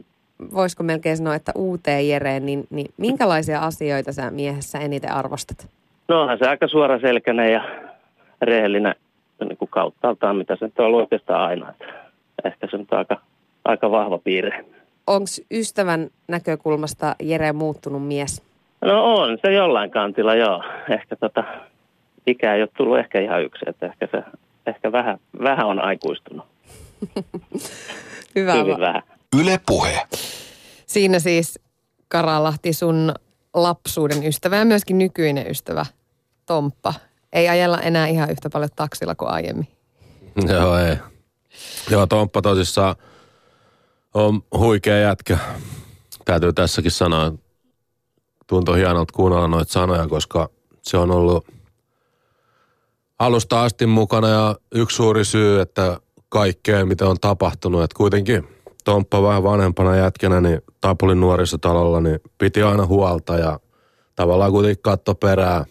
voisiko melkein sanoa, että uuteen Jereen, niin, niin minkälaisia asioita sä miehessä eniten arvostat? No onhan se aika suoraselkäinen ja rehellinen niin kuin kauttaaltaan, mitä se nyt on ollut oikeastaan aina. Että ehkä se on aika, aika vahva piirre. Onko ystävän näkökulmasta Jere muuttunut mies? No on se jollain kantilla, joo. Ehkä tota, ikä ei ole tullut ehkä ihan yksi, että ehkä se ehkä vähän, vähän on aikuistunut. Hyvä. Hyvin vähän. Yle Puhe. Siinä siis Karalahti sun lapsuuden ystävä ja myöskin nykyinen ystävä Tomppa. Ei ajella enää ihan yhtä paljon taksilla kuin aiemmin. Joo, ei. Joo, Tomppa tosissaan on huikea jätkä. Täytyy tässäkin sanoa, tuntuu hienolta kuunnella noita sanoja, koska se on ollut alusta asti mukana ja yksi suuri syy, että kaikkea mitä on tapahtunut, että kuitenkin Tomppa vähän vanhempana jätkänä, niin Tapulin nuorisotalolla, niin piti aina huolta ja tavallaan kuitenkin katto perää.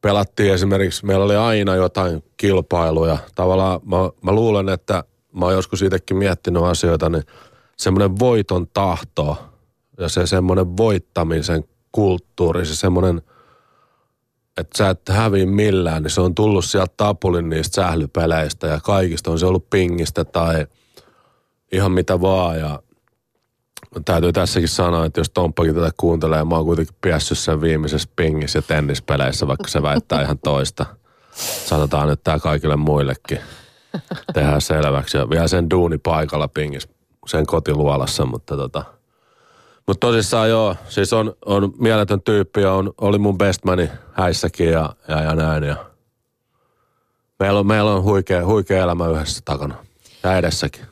Pelattiin esimerkiksi, meillä oli aina jotain kilpailuja. Tavallaan mä, mä luulen, että mä oon joskus itsekin miettinyt asioita, niin semmoinen voiton tahto ja se semmoinen voittamisen kulttuuri, se semmoinen, että sä et häviä millään, niin se on tullut sieltä Tapulin niistä sählypeleistä ja kaikista on se ollut pingistä tai ihan mitä vaan ja täytyy tässäkin sanoa, että jos Tomppakin tätä kuuntelee, mä oon kuitenkin piessyt sen viimeisessä pingissä ja tennispeleissä, vaikka se väittää ihan toista. Sanotaan nyt tää kaikille muillekin. Tehdään selväksi ja vielä sen duuni paikalla pingis sen kotiluolassa, mutta tota – mutta tosissaan joo, siis on, on mieletön tyyppi ja on, oli mun bestmani häissäkin ja, ja, ja näin. Ja meillä on, meillä on huikea, huikea elämä yhdessä takana ja edessäkin.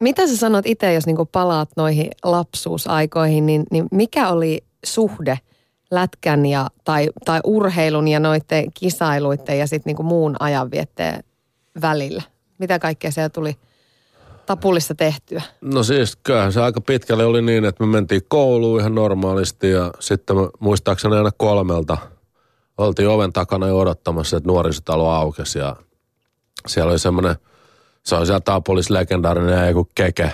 Mitä sä sanot itse, jos niinku palaat noihin lapsuusaikoihin, niin, niin mikä oli suhde lätkän ja, tai, tai urheilun ja noiden kisailuiden ja sitten niinku muun ajanvietteen välillä? Mitä kaikkea siellä tuli – tapulissa tehtyä? No siis kyllähän se aika pitkälle oli niin, että me mentiin kouluun ihan normaalisti ja sitten muistaakseni aina kolmelta oltiin oven takana jo odottamassa, että nuorisotalo aukesi ja siellä oli semmoinen, se oli siellä Tapolis legendaarinen joku keke.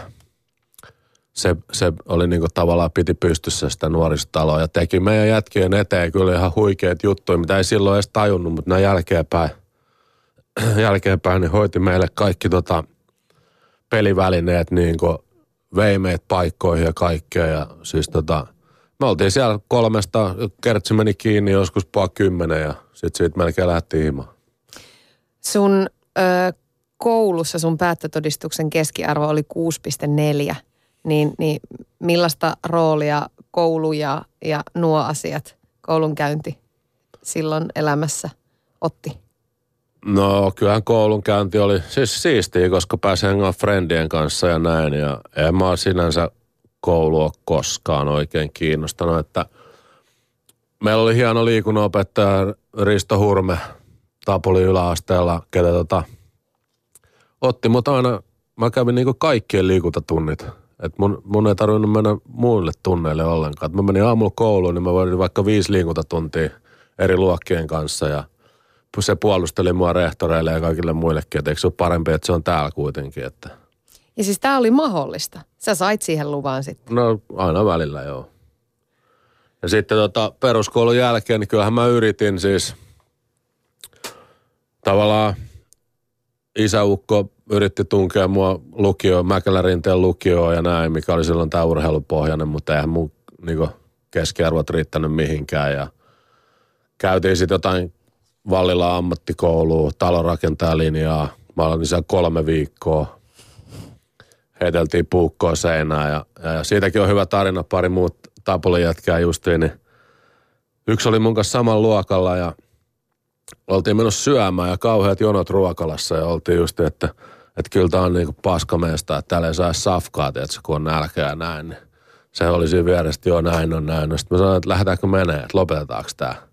Se, se oli niinku tavallaan piti pystyssä sitä nuorisotaloa ja teki meidän jätkien eteen kyllä ihan huikeat juttuja, mitä ei silloin edes tajunnut, mutta näin jälkeenpäin, jälkeenpäin niin hoiti meille kaikki tota, pelivälineet niin kuin vei meitä paikkoihin ja kaikkea. Ja siis tota, me oltiin siellä kolmesta, kertsi meni kiinni joskus puoli kymmenen ja sitten siitä melkein lähti himaan. Sun ö, koulussa sun päättötodistuksen keskiarvo oli 6,4, niin, niin millaista roolia koulu ja, ja nuo asiat, koulunkäynti silloin elämässä otti? No kyllähän koulunkäynti oli siis siistiä, koska pääsin hengaan friendien kanssa ja näin. Ja en mä sinänsä koulua koskaan oikein kiinnostanut, että meillä oli hieno liikunnanopettaja Risto Hurme Tapuli yläasteella, ketä tota, otti mut aina, mä kävin niinku kaikkien liikuntatunnit. Et mun, mun ei tarvinnut mennä muille tunneille ollenkaan. Et mä menin aamulla kouluun, niin mä voin vaikka viisi liikuntatuntia eri luokkien kanssa ja – se puolusteli mua rehtoreille ja kaikille muillekin, että eikö se ole parempi, että se on täällä kuitenkin. Että. Ja siis tämä oli mahdollista. Sä sait siihen luvan sitten. No aina välillä joo. Ja sitten tota, peruskoulun jälkeen, niin kyllähän mä yritin siis tavallaan isäukko yritti tunkea mua lukioon, Mäkelärinteen lukioon ja näin, mikä oli silloin tämä urheilupohjainen, mutta eihän mun niinku, keskiarvot riittänyt mihinkään. Ja käytiin sitten jotain Vallilla ammattikoulua, talonrakentajalinjaa. Mä olin siellä kolme viikkoa. Heiteltiin puukkoa seinään ja, ja, siitäkin on hyvä tarina. Pari muut Tapulin jätkää justiin, niin yksi oli mun kanssa saman luokalla ja oltiin menossa syömään ja kauheat jonot ruokalassa ja oltiin just, että, että kyllä tää on niinku paskameesta, että täällä ei saa safkaa, tietysti, kun on nälkä ja näin. Niin se oli siinä vieressä, joo näin on näin. Sitten mä sanoin, että lähdetäänkö menee, että lopetetaanko tää.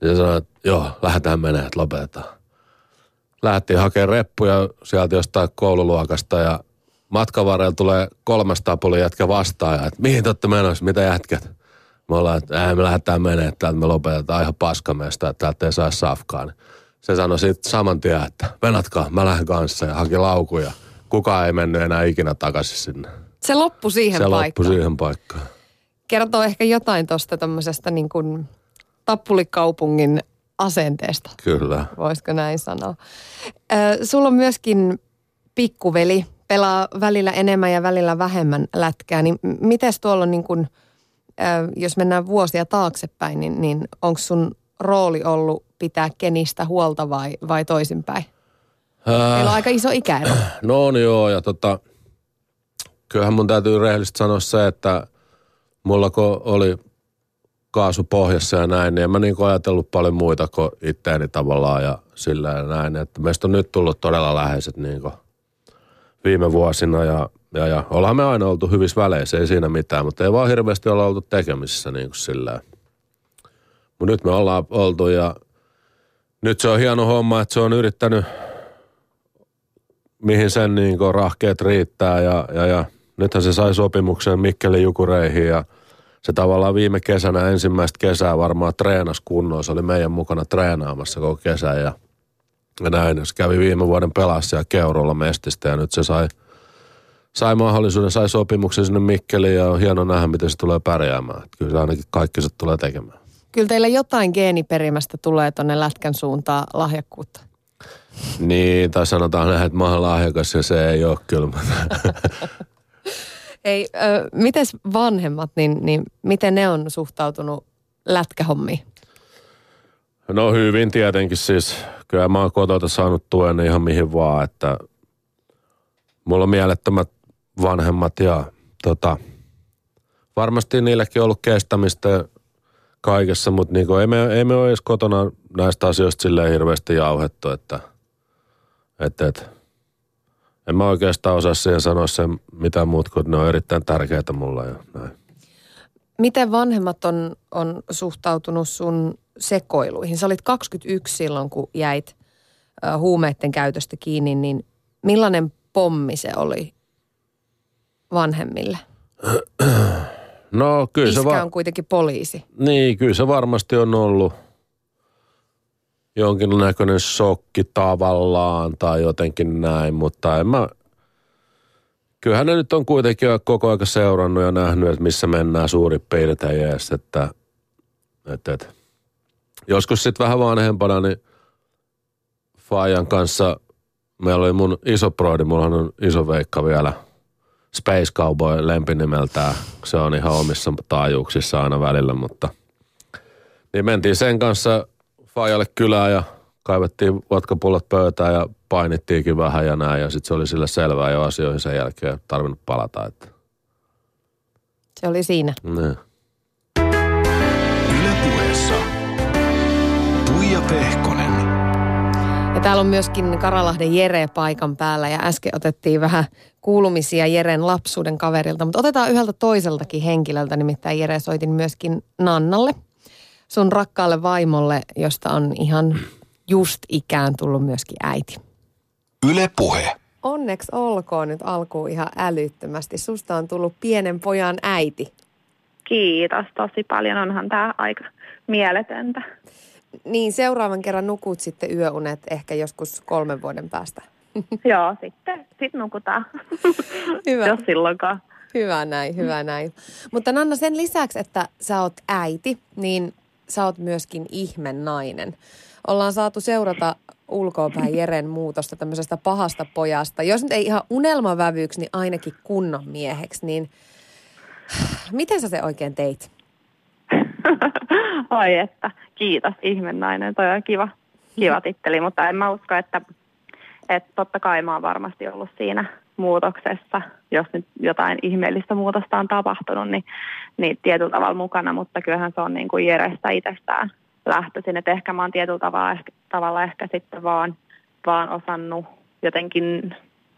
Ja se sanoi, että joo, lähdetään menee, että lopetetaan. Lähdettiin hakemaan reppuja sieltä jostain koululuokasta ja matkan varrella tulee kolmas tapuli jätkä vastaan ja että mihin te olette menossa, mitä jätkät? Me ollaan, että me lähdetään menee, että täältä me lopetetaan ihan paskamesta, että täältä ei saa safkaa. Niin se sanoi sitten saman tien, että venatkaa, mä lähden kanssa ja haki laukuja. Kukaan ei mennyt enää ikinä takaisin sinne. Se loppui siihen se paikkaan. loppui siihen paikkaan. Kertoo ehkä jotain tuosta tämmöisestä niin kuin tappulikaupungin asenteesta. Kyllä. Voisiko näin sanoa? Sulla on myöskin pikkuveli, pelaa välillä enemmän ja välillä vähemmän lätkää. Niin miten tuolla on niin kuin, ö, jos mennään vuosia taaksepäin, niin, niin onko sun rooli ollut pitää Kenistä huolta vai, vai toisinpäin? Meillä on aika iso ikäero. No on joo, ja tota, kyllähän mun täytyy rehellisesti sanoa se, että mulla kun oli kaasu pohjassa ja näin, niin en mä niin ajatellut paljon muita kuin itteeni tavallaan ja sillä ja näin. Että meistä on nyt tullut todella läheiset niin viime vuosina ja, ja, ja ollaan me aina oltu hyvissä väleissä, ei siinä mitään, mutta ei vaan hirveästi olla oltu tekemisissä niin kuin sillä. Mutta nyt me ollaan oltu ja nyt se on hieno homma, että se on yrittänyt, mihin sen niin rahkeet riittää ja, ja, ja nythän se sai sopimuksen Mikkelin Jukureihin ja se tavallaan viime kesänä ensimmäistä kesää varmaan treenas kunnossa. Se oli meidän mukana treenaamassa koko kesä ja, ja näin. Se kävi viime vuoden pelassa ja Keurolla mestistä ja nyt se sai, sai mahdollisuuden, sai sopimuksen sinne Mikkeliin ja on hieno nähdä, miten se tulee pärjäämään. Että kyllä se ainakin kaikki se tulee tekemään. Kyllä teillä jotain geeniperimästä tulee tuonne lätkän suuntaan lahjakkuutta. Niin, tai sanotaan näin, että mä oon lahjakas ja se ei ole kyllä. Ei, ö, mites vanhemmat, niin, niin miten ne on suhtautunut lätkähommiin? No hyvin tietenkin siis. Kyllä mä oon kotota saanut tuen ihan mihin vaan, että mulla on mielettömät vanhemmat ja tota, varmasti niilläkin on ollut kestämistä kaikessa, mutta niinku, ei, me, ei me ole edes kotona näistä asioista silleen hirveästi jauhettu, että, että, että en mä oikeastaan osaa siihen sanoa sen mitään muut, kun ne on erittäin tärkeitä mulla ja näin. Miten vanhemmat on, on suhtautunut sun sekoiluihin? Sä olit 21 silloin, kun jäit huumeiden käytöstä kiinni, niin millainen pommi se oli vanhemmille? No kyllä Iskä se va- on kuitenkin poliisi. Niin, kyllä se varmasti on ollut jonkinnäköinen shokki tavallaan tai jotenkin näin, mutta en mä, kyllähän ne nyt on kuitenkin koko ajan seurannut ja nähnyt, että missä mennään suurin piirtein jees, että, että, että joskus sitten vähän vanhempana, niin Fajan kanssa meillä oli mun iso broidi, mulla on iso veikka vielä, Space Cowboy lempinimeltään. Se on ihan omissa taajuuksissa aina välillä, mutta niin mentiin sen kanssa Fajalle kylään ja kaivettiin vodkapullot pöytään ja painittiinkin vähän ja näin. Ja sitten se oli sillä selvää jo asioihin sen jälkeen, tarvinnut palata. Että. Se oli siinä. Niin. Ylepuheessa Tuija Pehkonen. Ja täällä on myöskin Karalahden Jere paikan päällä ja äsken otettiin vähän kuulumisia Jeren lapsuuden kaverilta, mutta otetaan yhdeltä toiseltakin henkilöltä, nimittäin Jere soitin myöskin Nannalle, sun rakkaalle vaimolle, josta on ihan just ikään tullut myöskin äiti. Yle Puhe. Onneksi olkoon nyt alkuun ihan älyttömästi. Susta on tullut pienen pojan äiti. Kiitos tosi paljon, onhan tämä aika mieletöntä. Niin seuraavan kerran nukut sitten yöunet ehkä joskus kolmen vuoden päästä. Joo, sitten sit nukutaan, Hyvä. jos silloinkaan. Hyvä näin, hyvä näin. Mutta Nanna, sen lisäksi, että sä oot äiti, niin sä oot myöskin ihme nainen. ollaan saatu seurata ulkoapäin Jeren muutosta tämmöisestä pahasta pojasta. Jos nyt ei ihan unelmavävyyksi, niin ainakin kunnon mieheksi. Niin miten sä se oikein teit? Oi että, kiitos ihmennainen, toi on kiva, kiva titteli, mutta en mä usko, että, että totta kai mä oon varmasti ollut siinä muutoksessa, jos nyt jotain ihmeellistä muutosta on tapahtunut, niin, niin tietyllä tavalla mukana, mutta kyllähän se on niin kuin Jerestä itsestään lähtöisin, että ehkä mä oon tietyllä tavalla ehkä, tavalla ehkä sitten vaan, vaan osannut jotenkin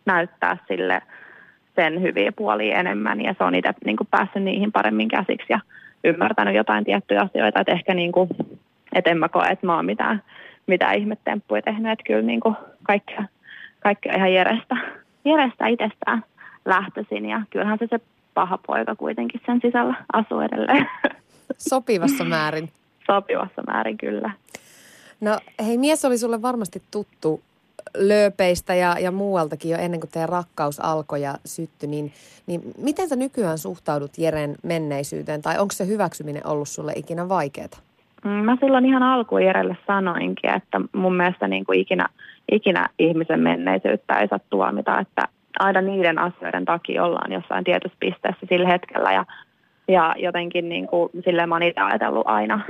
näyttää sille sen hyviä puolia enemmän ja se on itse niin kuin päässyt niihin paremmin käsiksi ja ymmärtänyt jotain tiettyjä asioita, että ehkä niin kuin, että en mä koe, että mä oon mitään, mitään ihmettemppuja tehnyt, että kyllä niin kuin kaikkea, kaikkea ihan Jerestä, Jerestä itsestään lähtöisin ja kyllähän se se paha poika kuitenkin sen sisällä asuu edelleen. Sopivassa määrin. Sopivassa määrin kyllä. No hei, mies oli sulle varmasti tuttu lööpeistä ja, ja muualtakin jo ennen kuin teidän rakkaus alkoi ja syttyi, niin, niin miten sä nykyään suhtaudut Jeren menneisyyteen tai onko se hyväksyminen ollut sulle ikinä vaikeaa? Mm, mä silloin ihan alkuun Jerelle sanoinkin, että mun mielestä niin kuin ikinä, ikinä ihmisen menneisyyttä ei saa tuomita, että aina niiden asioiden takia ollaan jossain tietyssä pisteessä sillä hetkellä ja, ja jotenkin niin kuin, silleen mä oon itse ajatellut aina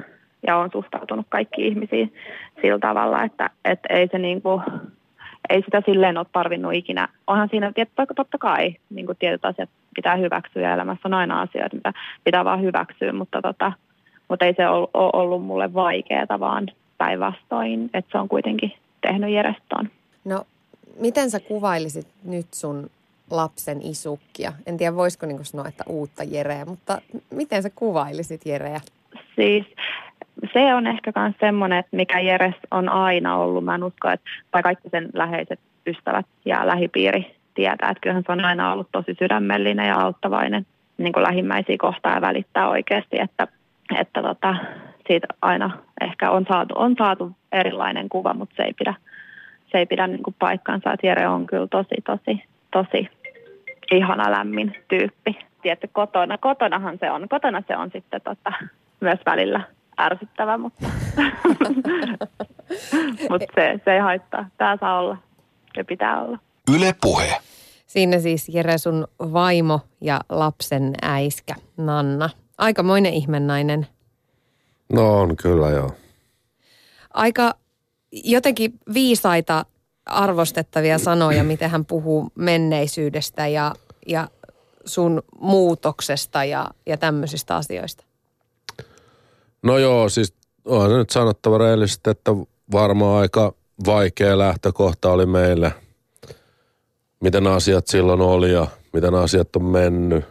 ja on suhtautunut kaikki ihmisiin sillä tavalla, että, että ei se niin kuin, ei sitä silleen ole tarvinnut ikinä. Onhan siinä totta, kai niin kuin tietyt asiat pitää hyväksyä elämässä on aina asioita, mitä pitää vaan hyväksyä, mutta, tota, mutta ei se ole ollut mulle vaikeaa, vaan päinvastoin, että se on kuitenkin tehnyt järjestöön. No, miten sä kuvailisit nyt sun lapsen isukkia? En tiedä, voisiko niin sanoa, että uutta Jereä, mutta miten sä kuvailisit Jereä? Siis se on ehkä myös semmoinen, että mikä Jeres on aina ollut. Mä en usko, että tai kaikki sen läheiset ystävät ja lähipiiri tietää, että kyllähän se on aina ollut tosi sydämellinen ja auttavainen niin kuin lähimmäisiä kohtaa ja välittää oikeasti, että, että tota, siitä aina ehkä on saatu, on saatu erilainen kuva, mutta se ei pidä, se ei pidä niin kuin paikkansa, että Jere on kyllä tosi, tosi, tosi ihana lämmin tyyppi. Tietysti kotona, kotonahan se on, kotona se on sitten tota, myös välillä ärsyttävä, mutta, mutta se, se ei haittaa. Tämä saa olla ja pitää olla. Yle Puhe. Siinä siis Jere sun vaimo ja lapsen äiskä Nanna. Aikamoinen ihmennainen. No on kyllä joo. Aika jotenkin viisaita arvostettavia sanoja, miten hän puhuu menneisyydestä ja, ja sun muutoksesta ja, ja tämmöisistä asioista. No joo, siis on nyt sanottava reellisesti, että varmaan aika vaikea lähtökohta oli meille. Miten asiat silloin oli ja miten asiat on mennyt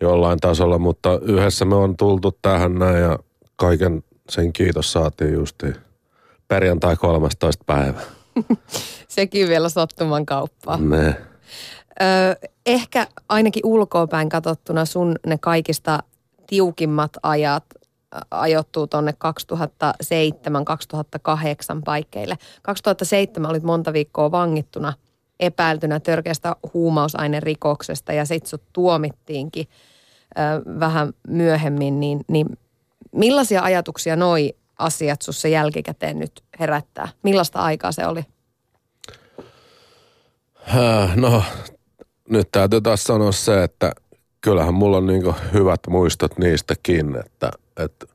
jollain tasolla, mutta yhdessä me on tultu tähän näin ja kaiken sen kiitos saatiin justiin perjantai 13. päivä. Sekin vielä sattuman kauppaa. Ne. Öö, ehkä ainakin ulkoapäin katsottuna sun ne kaikista tiukimmat ajat ajoittuu tuonne 2007-2008 paikkeille. 2007 olit monta viikkoa vangittuna epäiltynä törkeästä huumausainerikoksesta ja sitten sut tuomittiinkin ö, vähän myöhemmin, niin, niin millaisia ajatuksia noi asiat sussa jälkikäteen nyt herättää? Millaista aikaa se oli? No, nyt täytyy taas sanoa se, että kyllähän mulla on niin hyvät muistot niistäkin, että – että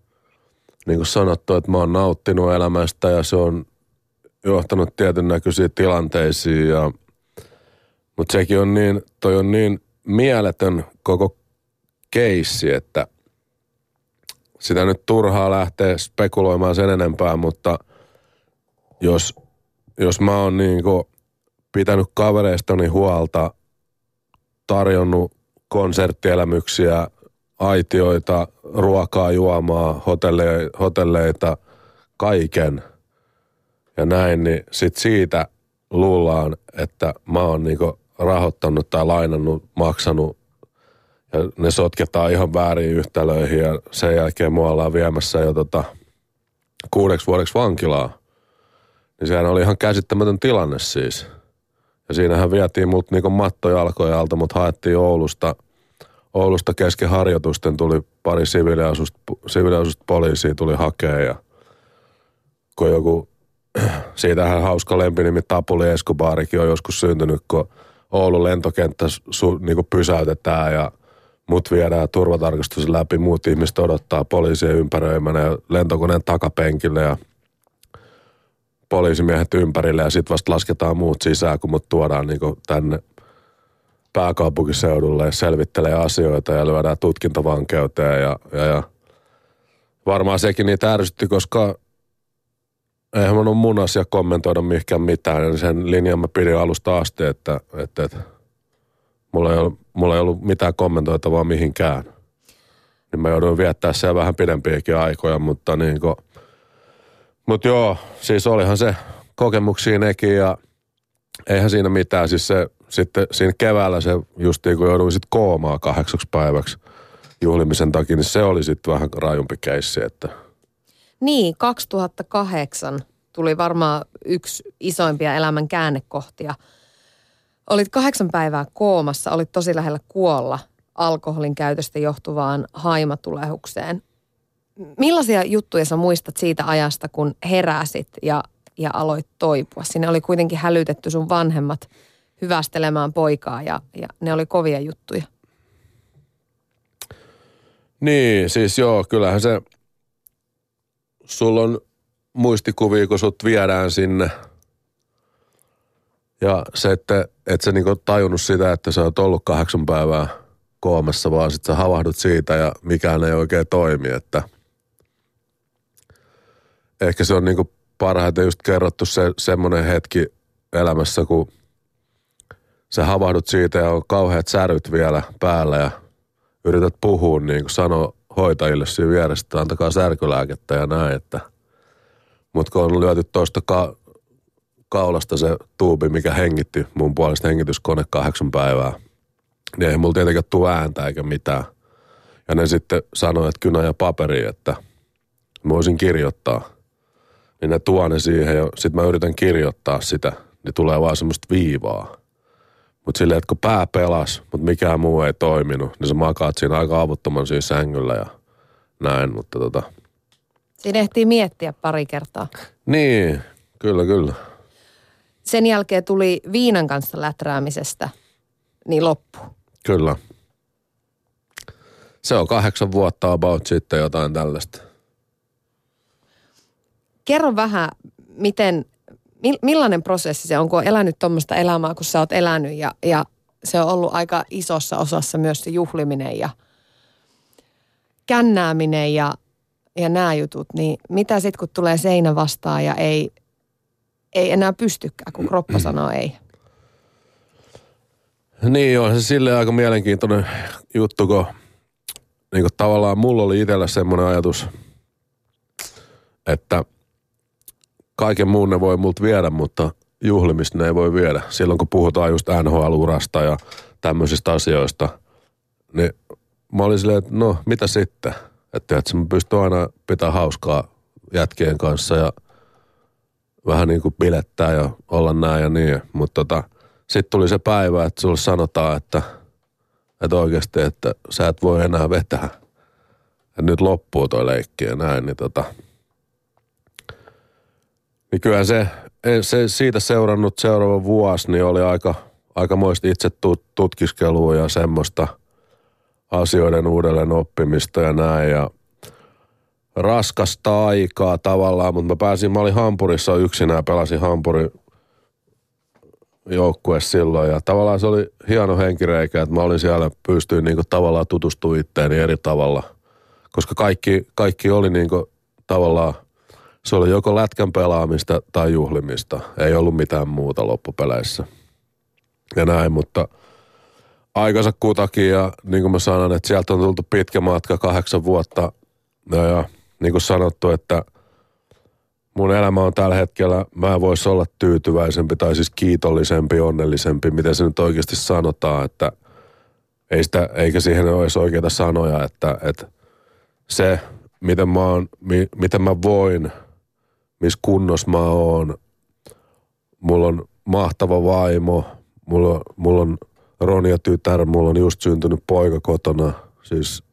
niin kuin sanottu, että mä oon nauttinut elämästä ja se on johtanut tietyn näköisiin tilanteisiin ja mutta sekin on niin, toi on niin mieletön koko keissi, että sitä nyt turhaa lähteä spekuloimaan sen enempää, mutta jos, jos mä oon niin pitänyt kavereistani huolta, tarjonnut konserttielämyksiä aitioita, ruokaa, juomaa, hotelleita, hotelleita kaiken ja näin, niin sit siitä luullaan, että mä oon niinku rahoittanut tai lainannut, maksanut ja ne sotketaan ihan väärin yhtälöihin ja sen jälkeen mua ollaan viemässä jo tota kuudeksi vuodeksi vankilaa. Niin sehän oli ihan käsittämätön tilanne siis. Ja siinähän vietiin mut niinku mattojalkoja alta, mut haettiin Oulusta – Oulusta kesken harjoitusten tuli pari siviiliasusta, siviiliasusta poliisia tuli hakea ja kun joku, siitähän hauska lempinimi Tapuli Escobarkin on joskus syntynyt, kun Oulun lentokenttä su, niin pysäytetään ja mut viedään turvatarkastus läpi, muut ihmiset odottaa poliisien ympäröimänä ja lentokoneen takapenkille ja poliisimiehet ympärille ja sitten vasta lasketaan muut sisään, kun mut tuodaan niin tänne pääkaupunkiseudulle ja selvittelee asioita ja lyödään tutkintavankeuteen ja, ja, ja varmaan sekin niitä ärsytti, koska eihän mun ole mun asia kommentoida mihinkään mitään. Sen linjan mä pidin alusta asti, että, että, että mulla, ei ollut, mulla ei ollut mitään kommentoitavaa mihinkään. Niin mä joudun viettää siellä vähän pidempiäkin aikoja, mutta niin kuin, mutta joo, siis olihan se kokemuksia nekin ja eihän siinä mitään. Siis se, sitten siinä keväällä se justiin kun jouduin sitten koomaa kahdeksaksi päiväksi juhlimisen takia, niin se oli sitten vähän rajumpi keissi, että – niin, 2008 tuli varmaan yksi isoimpia elämän käännekohtia. Olit kahdeksan päivää koomassa, olit tosi lähellä kuolla alkoholin käytöstä johtuvaan haimatulehukseen. Millaisia juttuja sä muistat siitä ajasta, kun heräsit ja, ja aloit toipua? Sinne oli kuitenkin hälytetty sun vanhemmat hyvästelemään poikaa ja, ja ne oli kovia juttuja. Niin, siis joo, kyllähän se sulla on muistikuvia, kun sut viedään sinne. Ja se, että et sä niinku tajunnut sitä, että sä oot ollut kahdeksan päivää koomassa, vaan sit sä havahdut siitä ja mikään ei oikein toimi, että ehkä se on niinku parhaiten just kerrottu se semmoinen hetki elämässä, kun sä havahdut siitä ja on kauheat säryt vielä päällä ja yrität puhua niin kuin sanoa hoitajille siinä vieressä, että antakaa särkylääkettä ja näin, että mutta kun on lyöty tuosta ka- kaulasta se tuubi, mikä hengitti mun puolesta hengityskone kahdeksan päivää, niin ei mulla tietenkään tule ääntä eikä mitään. Ja ne sitten sanoi, että kynä ja paperi, että mä voisin kirjoittaa. Niin ne tuo ne siihen ja sitten mä yritän kirjoittaa sitä, niin tulee vaan semmoista viivaa. Mutta silleen, että kun pää pelas, mutta mikään muu ei toiminut, niin sä makaat siinä aika avuttoman siinä sängyllä ja näin, mutta tota. Siinä ehtii miettiä pari kertaa. Niin, kyllä, kyllä. Sen jälkeen tuli viinan kanssa läträämisestä, niin loppu. Kyllä. Se on kahdeksan vuotta about sitten jotain tällaista. Kerro vähän, miten millainen prosessi se on, kun on elänyt tuommoista elämää, kun sä oot elänyt ja, ja se on ollut aika isossa osassa myös se juhliminen ja kännääminen ja, ja nämä jutut, niin mitä sitten kun tulee seinä vastaan ja ei, ei enää pystykään, kun kroppa sanoo ei? Niin on se sille aika mielenkiintoinen juttu, kun niin kuin tavallaan mulla oli itsellä semmoinen ajatus, että – kaiken muun ne voi multa viedä, mutta juhlimista ne ei voi viedä. Silloin kun puhutaan just NHL-urasta ja tämmöisistä asioista, niin mä olin silleen, että no mitä sitten? Että, että mä pystyn aina pitää hauskaa jätkien kanssa ja vähän niin kuin bilettää ja olla näin ja niin. Mutta tota, sitten tuli se päivä, että sulle sanotaan, että, että oikeasti, että sä et voi enää vetää. Että nyt loppuu toi leikki ja näin, niin tota – niin kyllä se, se siitä seurannut seuraava vuosi niin oli aika, aika moista itse tutkiskelua ja semmoista asioiden uudelleen oppimista ja näin. Ja raskasta aikaa tavallaan, mutta mä pääsin, mä olin Hampurissa yksinään, pelasin Hampurin joukkue silloin ja tavallaan se oli hieno henkireikä, että mä olin siellä, pystyin niinku tavallaan tutustumaan itteeni eri tavalla, koska kaikki, kaikki oli niinku tavallaan – se oli joko lätkän pelaamista tai juhlimista. Ei ollut mitään muuta loppupeleissä. Ja näin, mutta aikansa kutakin ja niin kuin mä sanon, että sieltä on tultu pitkä matka, kahdeksan vuotta. Ja, ja niin kuin sanottu, että mun elämä on tällä hetkellä, mä voisi olla tyytyväisempi tai siis kiitollisempi, onnellisempi, miten se nyt oikeasti sanotaan, että ei sitä, eikä siihen olisi oikeita sanoja, että, että se, miten mä, oon, mi, miten mä voin – missä kunnossa mä oon. Mulla on mahtava vaimo, mulla, mulla on Ronja tytär, mulla on just syntynyt poika kotona, siis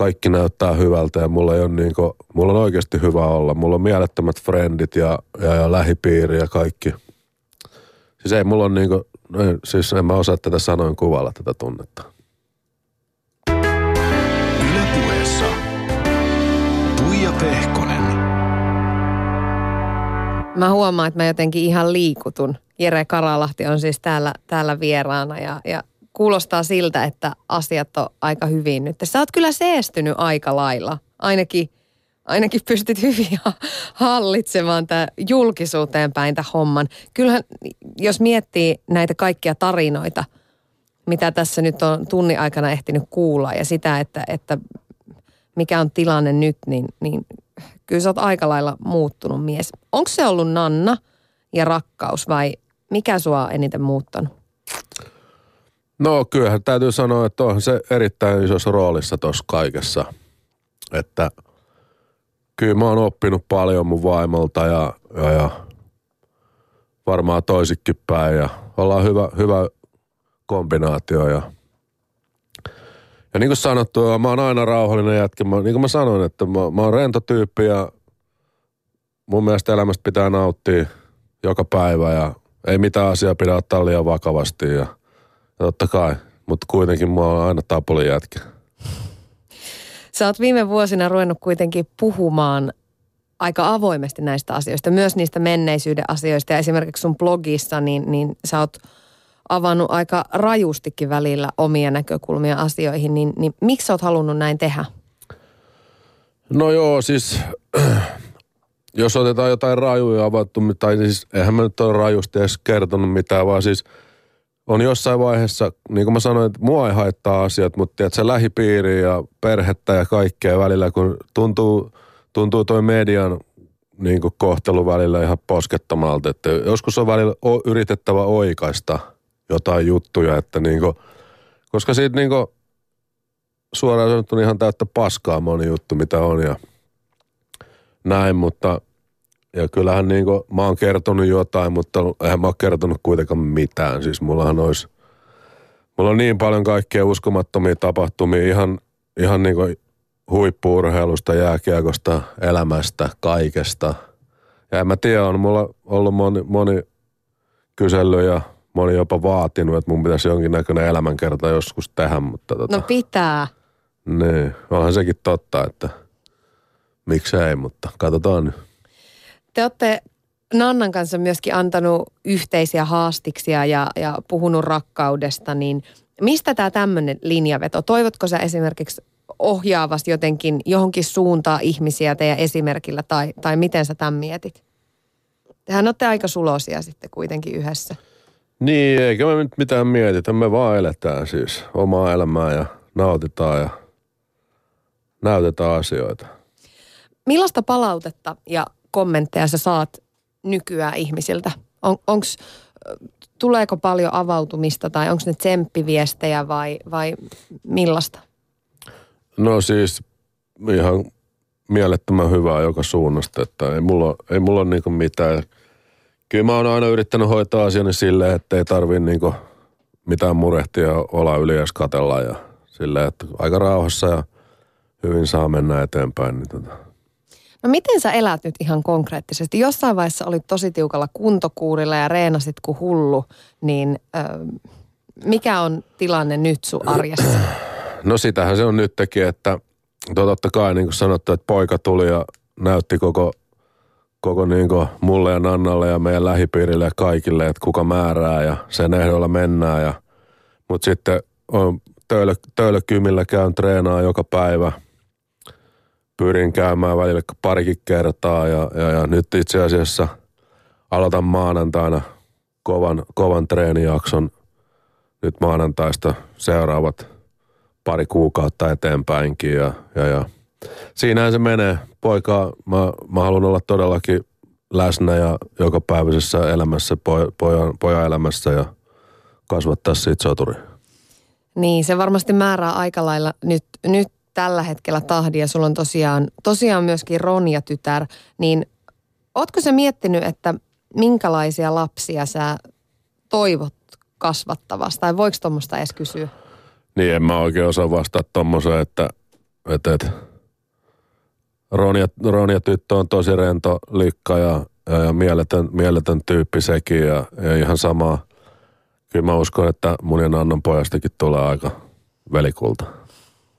kaikki näyttää hyvältä ja mulla, ei ole niinku, mulla on oikeasti hyvä olla. Mulla on mielettömät frendit ja, ja, ja lähipiiri ja kaikki. Siis ei mulla on niinku, ei, siis en mä osaa tätä sanoin kuvalla tätä tunnetta. Yle puheessa. Tuija Pehkonen. Mä huomaan, että mä jotenkin ihan liikutun. Jere Karalahti on siis täällä, täällä vieraana ja, ja kuulostaa siltä, että asiat on aika hyvin nyt. Sä oot kyllä seestynyt aika lailla. Ainakin, ainakin pystyt hyvin hallitsemaan tämä julkisuuteen päin tämän homman. Kyllähän, jos miettii näitä kaikkia tarinoita, mitä tässä nyt on tunnin aikana ehtinyt kuulla ja sitä, että, että mikä on tilanne nyt, niin, niin kyllä sä oot aika lailla muuttunut mies. Onko se ollut Nanna ja rakkaus vai mikä sua eniten muuttanut? No kyllähän täytyy sanoa, että on se erittäin isossa roolissa tuossa kaikessa. Että kyllä mä oon oppinut paljon mun vaimolta ja, ja, ja varmaan toisikin päin ja ollaan hyvä, hyvä kombinaatio ja ja niin kuin sanottu, mä oon aina rauhallinen jätkä. Mä, niin kuin mä sanoin, että mä, mä oon rento tyyppi ja mun mielestä elämästä pitää nauttia joka päivä ja ei mitään asiaa pidä ottaa liian vakavasti ja, totta kai, mutta kuitenkin mä oon aina tapulin jätkä. Sä oot viime vuosina ruvennut kuitenkin puhumaan aika avoimesti näistä asioista, myös niistä menneisyyden asioista. Ja esimerkiksi sun blogissa, niin, niin sä oot avannut aika rajustikin välillä omia näkökulmia asioihin, niin, niin miksi sä oot halunnut näin tehdä? No joo, siis jos otetaan jotain rajuja avattu, tai siis eihän mä nyt ole rajusti edes kertonut mitään, vaan siis on jossain vaiheessa, niin kuin mä sanoin, että mua ei haittaa asiat, mutta se lähipiiri ja perhettä ja kaikkea välillä, kun tuntuu, tuntuu toi median niin kuin kohtelu välillä ihan poskettomalta, että joskus on välillä yritettävä oikaista jotain juttuja, että niin kuin, koska siitä niin kuin, suoraan sanottuna ihan täyttä paskaa moni juttu, mitä on ja näin, mutta ja kyllähän niin kuin, mä oon kertonut jotain, mutta eihän mä oon kertonut kuitenkaan mitään. Siis mullahan olisi, mulla on niin paljon kaikkea uskomattomia tapahtumia ihan, ihan niin kuin huippuurheilusta, jääkiekosta, elämästä, kaikesta. Ja en mä tiedä, on mulla ollut moni, moni kysely ja moni jopa vaatinut, että mun pitäisi jonkinnäköinen elämänkerta joskus tehdä, mutta tota, No pitää. niin, onhan sekin totta, että miksei, mutta katsotaan nyt. Te olette Nannan kanssa myöskin antanut yhteisiä haastiksia ja, ja puhunut rakkaudesta, niin mistä tämä tämmöinen linjaveto? Toivotko sä esimerkiksi ohjaavasti jotenkin johonkin suuntaa ihmisiä teidän esimerkillä tai, tai miten sä tämän mietit? Tehän olette aika sulosia sitten kuitenkin yhdessä. Niin, eikä me nyt mitään mietitä. Me vaan eletään siis omaa elämää ja nautitaan ja näytetään asioita. Millaista palautetta ja kommentteja sä saat nykyään ihmisiltä? On, onks, tuleeko paljon avautumista tai onko ne tsemppiviestejä vai, vai millaista? No siis ihan mielettömän hyvää joka suunnasta, että ei mulla, ei mulla ole niinku mitään. Kyllä mä oon aina yrittänyt hoitaa asiani silleen, että ei tarvii niinku mitään murehtia olla yli edes katella ja silleen, että aika rauhassa ja hyvin saa mennä eteenpäin. Niin tota. No miten sä elät nyt ihan konkreettisesti? Jossain vaiheessa olit tosi tiukalla kuntokuurilla ja reenasit kuin hullu, niin ö, mikä on tilanne nyt sun arjessa? No sitähän se on nytkin, että totta kai niin kuin sanottu, että poika tuli ja näytti koko, koko niin kuin mulle ja Nannalle ja meidän lähipiirille ja kaikille, että kuka määrää ja sen ehdolla mennään. Ja, mutta sitten on töölö, töölökymillä käyn treenaa joka päivä. Pyrin käymään välillä parikin kertaa ja, ja, ja nyt itse asiassa aloitan maanantaina kovan, kovan treenijakson. Nyt maanantaista seuraavat pari kuukautta eteenpäinkin ja, ja, ja. siinähän se menee. Poika, mä, mä haluan olla todellakin läsnä ja jokapäiväisessä elämässä, pojan, pojan, pojan elämässä ja kasvattaa siitä soturi. Niin, se varmasti määrää aika lailla nyt, nyt tällä hetkellä tahdia. Sulla on tosiaan, tosiaan myöskin Ronja tytär. Niin ootko sä miettinyt, että minkälaisia lapsia sä toivot kasvattavasta? Tai voiko tuommoista edes kysyä? Niin en mä oikein osaa vastata tommoseen, että, että et, Ronja, Ronja tyttö on tosi rento likka ja, ja, ja mieletön, mieletön tyyppi sekin ja, ja ihan sama. Kyllä mä uskon, että mun ja Annan pojastakin tulee aika velikulta.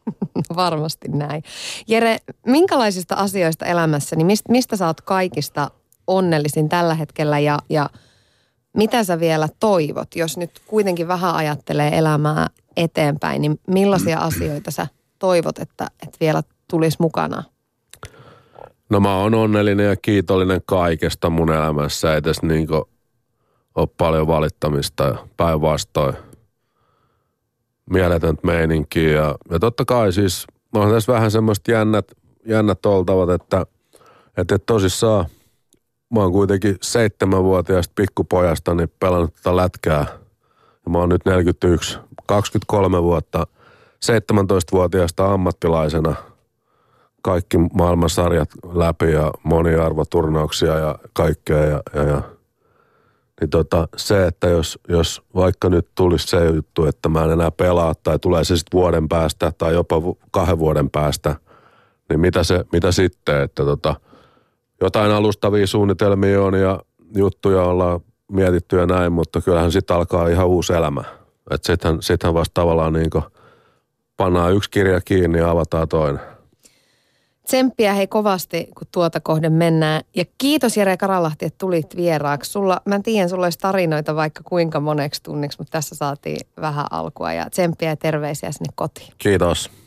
Varmasti näin. Jere, minkälaisista asioista elämässä, niin mistä, mistä sä oot kaikista onnellisin tällä hetkellä ja, ja mitä sä vielä toivot, jos nyt kuitenkin vähän ajattelee elämää eteenpäin, niin millaisia asioita sä toivot, että, että vielä tulisi mukana? No mä oon onnellinen ja kiitollinen kaikesta mun elämässä. Ei tässä niinku ole paljon valittamista ja päinvastoin mieletöntä meininkiä. Ja, ja totta kai siis on tässä vähän semmoista jännät, jännät oltavat, että, että tosissaan mä oon kuitenkin seitsemänvuotiaasta pikkupojasta niin pelannut tätä lätkää. Ja mä oon nyt 41, 23 vuotta 17-vuotiaasta ammattilaisena – kaikki maailman sarjat läpi ja moniarvoturnauksia ja kaikkea. Ja, ja, ja. Niin tota, se, että jos, jos vaikka nyt tulisi se juttu, että mä en enää pelaa tai tulee se sitten vuoden päästä tai jopa kahden vuoden päästä, niin mitä, se, mitä sitten, että tota, jotain alustavia suunnitelmia on ja juttuja ollaan mietitty ja näin, mutta kyllähän sitten alkaa ihan uusi elämä. Että sittenhän, sittenhän vasta tavallaan niin pannaan yksi kirja kiinni ja avataan toinen. Tsemppiä hei kovasti, kun tuota kohden mennään. Ja kiitos Jere Karalahti, että tulit vieraaksi. Sulla, mä tiedän, sulla olisi tarinoita vaikka kuinka moneksi tunniksi, mutta tässä saatiin vähän alkua. Ja tsemppiä ja terveisiä sinne kotiin. Kiitos.